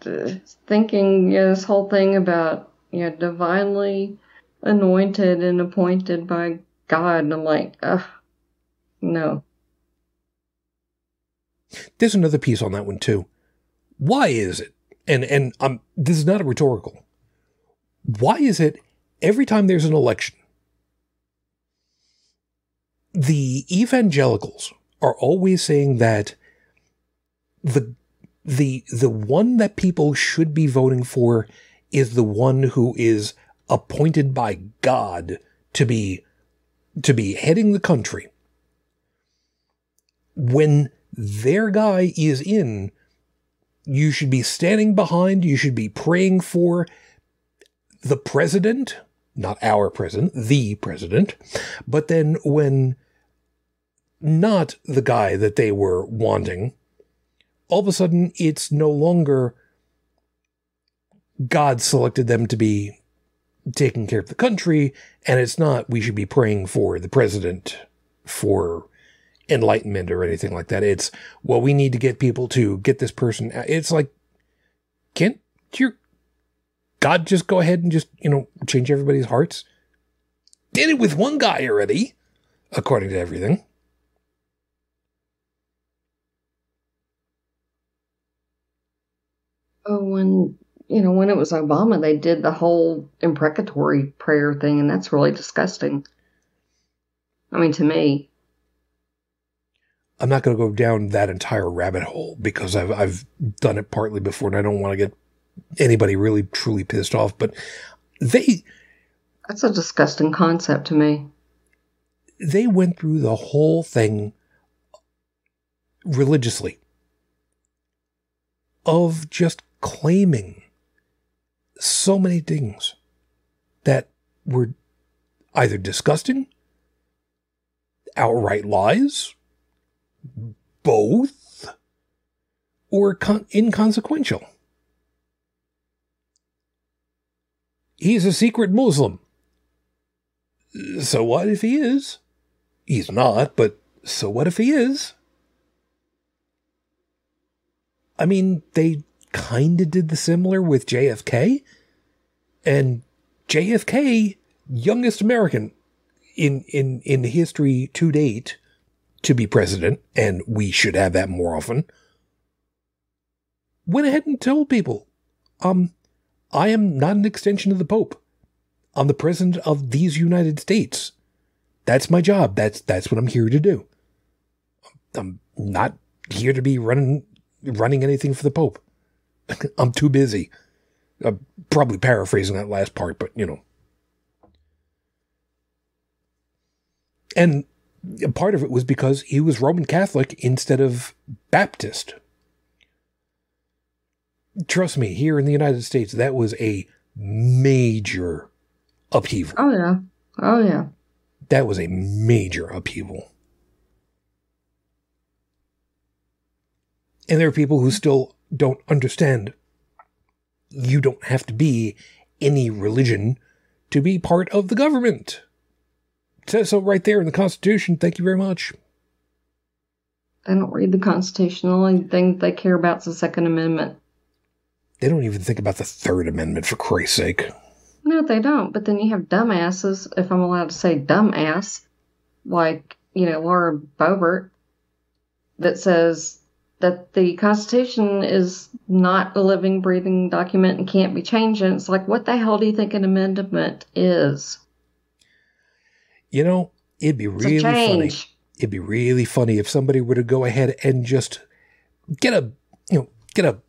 thinking yeah, this whole thing about yeah, divinely anointed and appointed by God, and I'm like, ugh, no. There's another piece on that one too. Why is it? And and I'm this is not a rhetorical. Why is it every time there's an election, the evangelicals are always saying that the the the one that people should be voting for is the one who is appointed by God to be to be heading the country. When their guy is in, you should be standing behind, you should be praying for the president, not our president, the president. But then when not the guy that they were wanting, all of a sudden it's no longer God selected them to be taking care of the country, and it's not we should be praying for the president for enlightenment or anything like that. It's well, we need to get people to get this person. It's like, can't your God just go ahead and just you know change everybody's hearts? Did it with one guy already, according to everything. Oh, when you know when it was Obama, they did the whole imprecatory prayer thing, and that's really disgusting. I mean, to me. I'm not going to go down that entire rabbit hole because I've I've done it partly before, and I don't want to get anybody really truly pissed off. But they that's a disgusting concept to me. They went through the whole thing religiously of just claiming so many things that were either disgusting, outright lies, both, or con- inconsequential. He's a secret Muslim. So what if he is? He's not, but so what if he is? I mean, they kind of did the similar with JFK. And JFK, youngest American in, in, in history to date to be president, and we should have that more often, went ahead and told people, um, I am not an extension of the Pope. I'm the president of these United States. That's my job. That's that's what I'm here to do. I'm not here to be running running anything for the Pope. I'm too busy. I'm probably paraphrasing that last part, but you know. And part of it was because he was Roman Catholic instead of Baptist. Trust me, here in the United States, that was a major upheaval. Oh, yeah. Oh, yeah. That was a major upheaval. And there are people who still don't understand. You don't have to be any religion to be part of the government. It says so right there in the Constitution. Thank you very much. They don't read the Constitution. The only thing they care about is the Second Amendment. They don't even think about the Third Amendment, for Christ's sake. No, they don't. But then you have dumbasses, if I'm allowed to say dumbass, like, you know, Laura Boebert, that says that the Constitution is not a living, breathing document and can't be changed. And it's like, what the hell do you think an amendment is? You know, it'd be really funny. It'd be really funny if somebody were to go ahead and just get a, you know, get a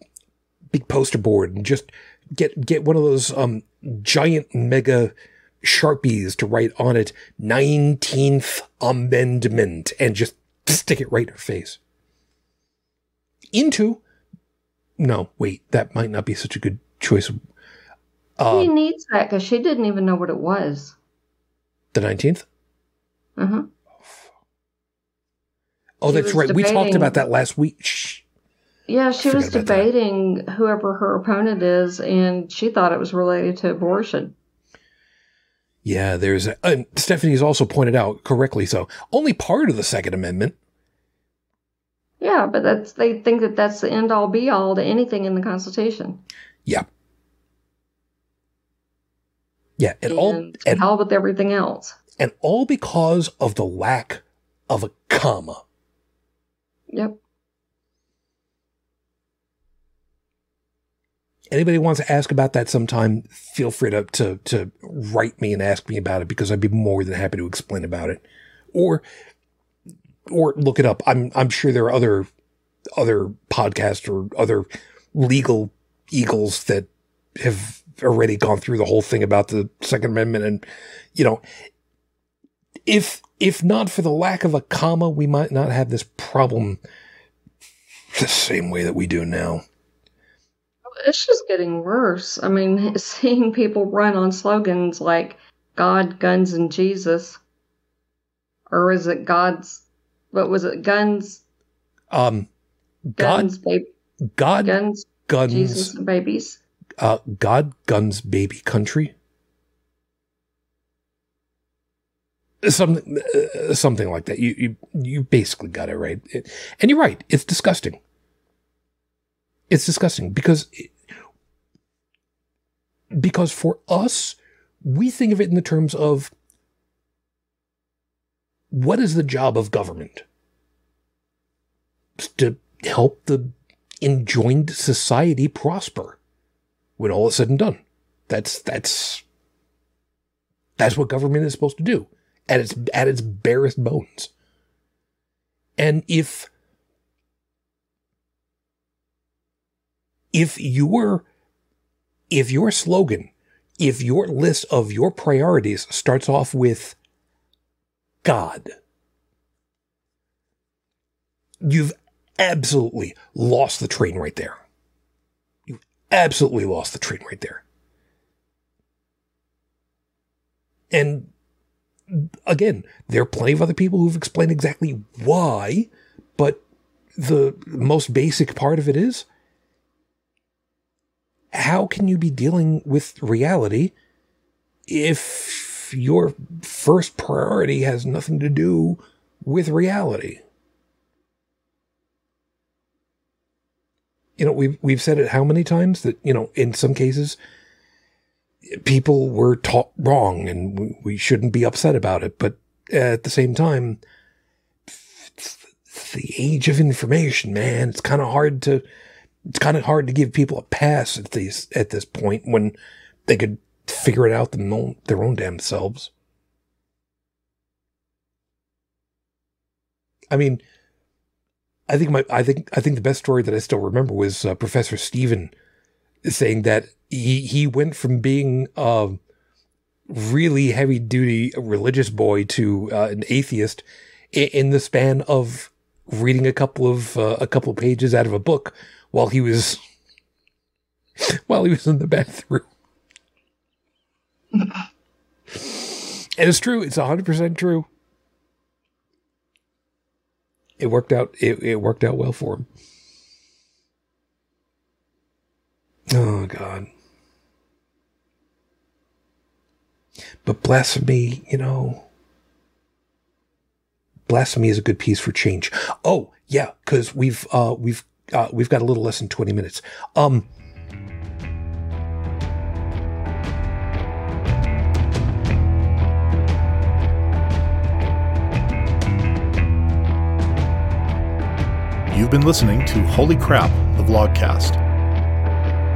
big poster board and just get get one of those um giant mega sharpies to write on it 19th amendment and just stick it right in her face. Into no wait that might not be such a good choice. Uh, she needs that because she didn't even know what it was. The 19th uh-huh oh she that's right debating, we talked about that last week Shh. yeah she was debating whoever her opponent is and she thought it was related to abortion yeah, there's a, and Stephanie's also pointed out correctly so only part of the Second Amendment yeah, but that's they think that that's the end all be all to anything in the Constitution. Yeah. Yeah, and all and all with everything else. And all because of the lack of a comma. Yep. Anybody wants to ask about that sometime, feel free to, to, to write me and ask me about it because I'd be more than happy to explain about it. Or or look it up. I'm I'm sure there are other other podcasts or other legal eagles that have already gone through the whole thing about the Second Amendment, and you know, if if not for the lack of a comma, we might not have this problem the same way that we do now. It's just getting worse. I mean, seeing people run on slogans like God, guns, and Jesus, or is it God's what was it? Guns. Um, guns, baby, God Guns, guns Jesus, and babies. uh, God guns baby country. Something, uh, something like that. You, you, you basically got it right. It- and you're right. It's disgusting. It's disgusting because, because for us, we think of it in the terms of what is the job of government? It's to help the enjoined society prosper when all is said and done. That's that's that's what government is supposed to do at its at its barest bones. And if if your if your slogan, if your list of your priorities starts off with God, you've absolutely lost the train right there. You've absolutely lost the train right there. And again, there are plenty of other people who've explained exactly why, but the most basic part of it is how can you be dealing with reality if your first priority has nothing to do with reality? You know, we've we've said it how many times that you know in some cases people were taught wrong and we- shouldn't be upset about it, but at the same time, it's the age of information, man. It's kind of hard to it's kind of hard to give people a pass at these at this point when they could figure it out them own, their own damn selves. I mean, I think my I think I think the best story that I still remember was uh, Professor Stephen saying that he he went from being a really heavy duty religious boy to uh, an atheist in, in the span of reading a couple of uh, a couple pages out of a book while he was while he was in the bathroom. and it's true. It's hundred percent true. It worked out. It, it worked out well for him. Oh God. But blasphemy, you know, blasphemy is a good piece for change. Oh yeah, because we've uh, we've uh, we've got a little less than twenty minutes. Um, You've been listening to Holy Crap, the Vlogcast.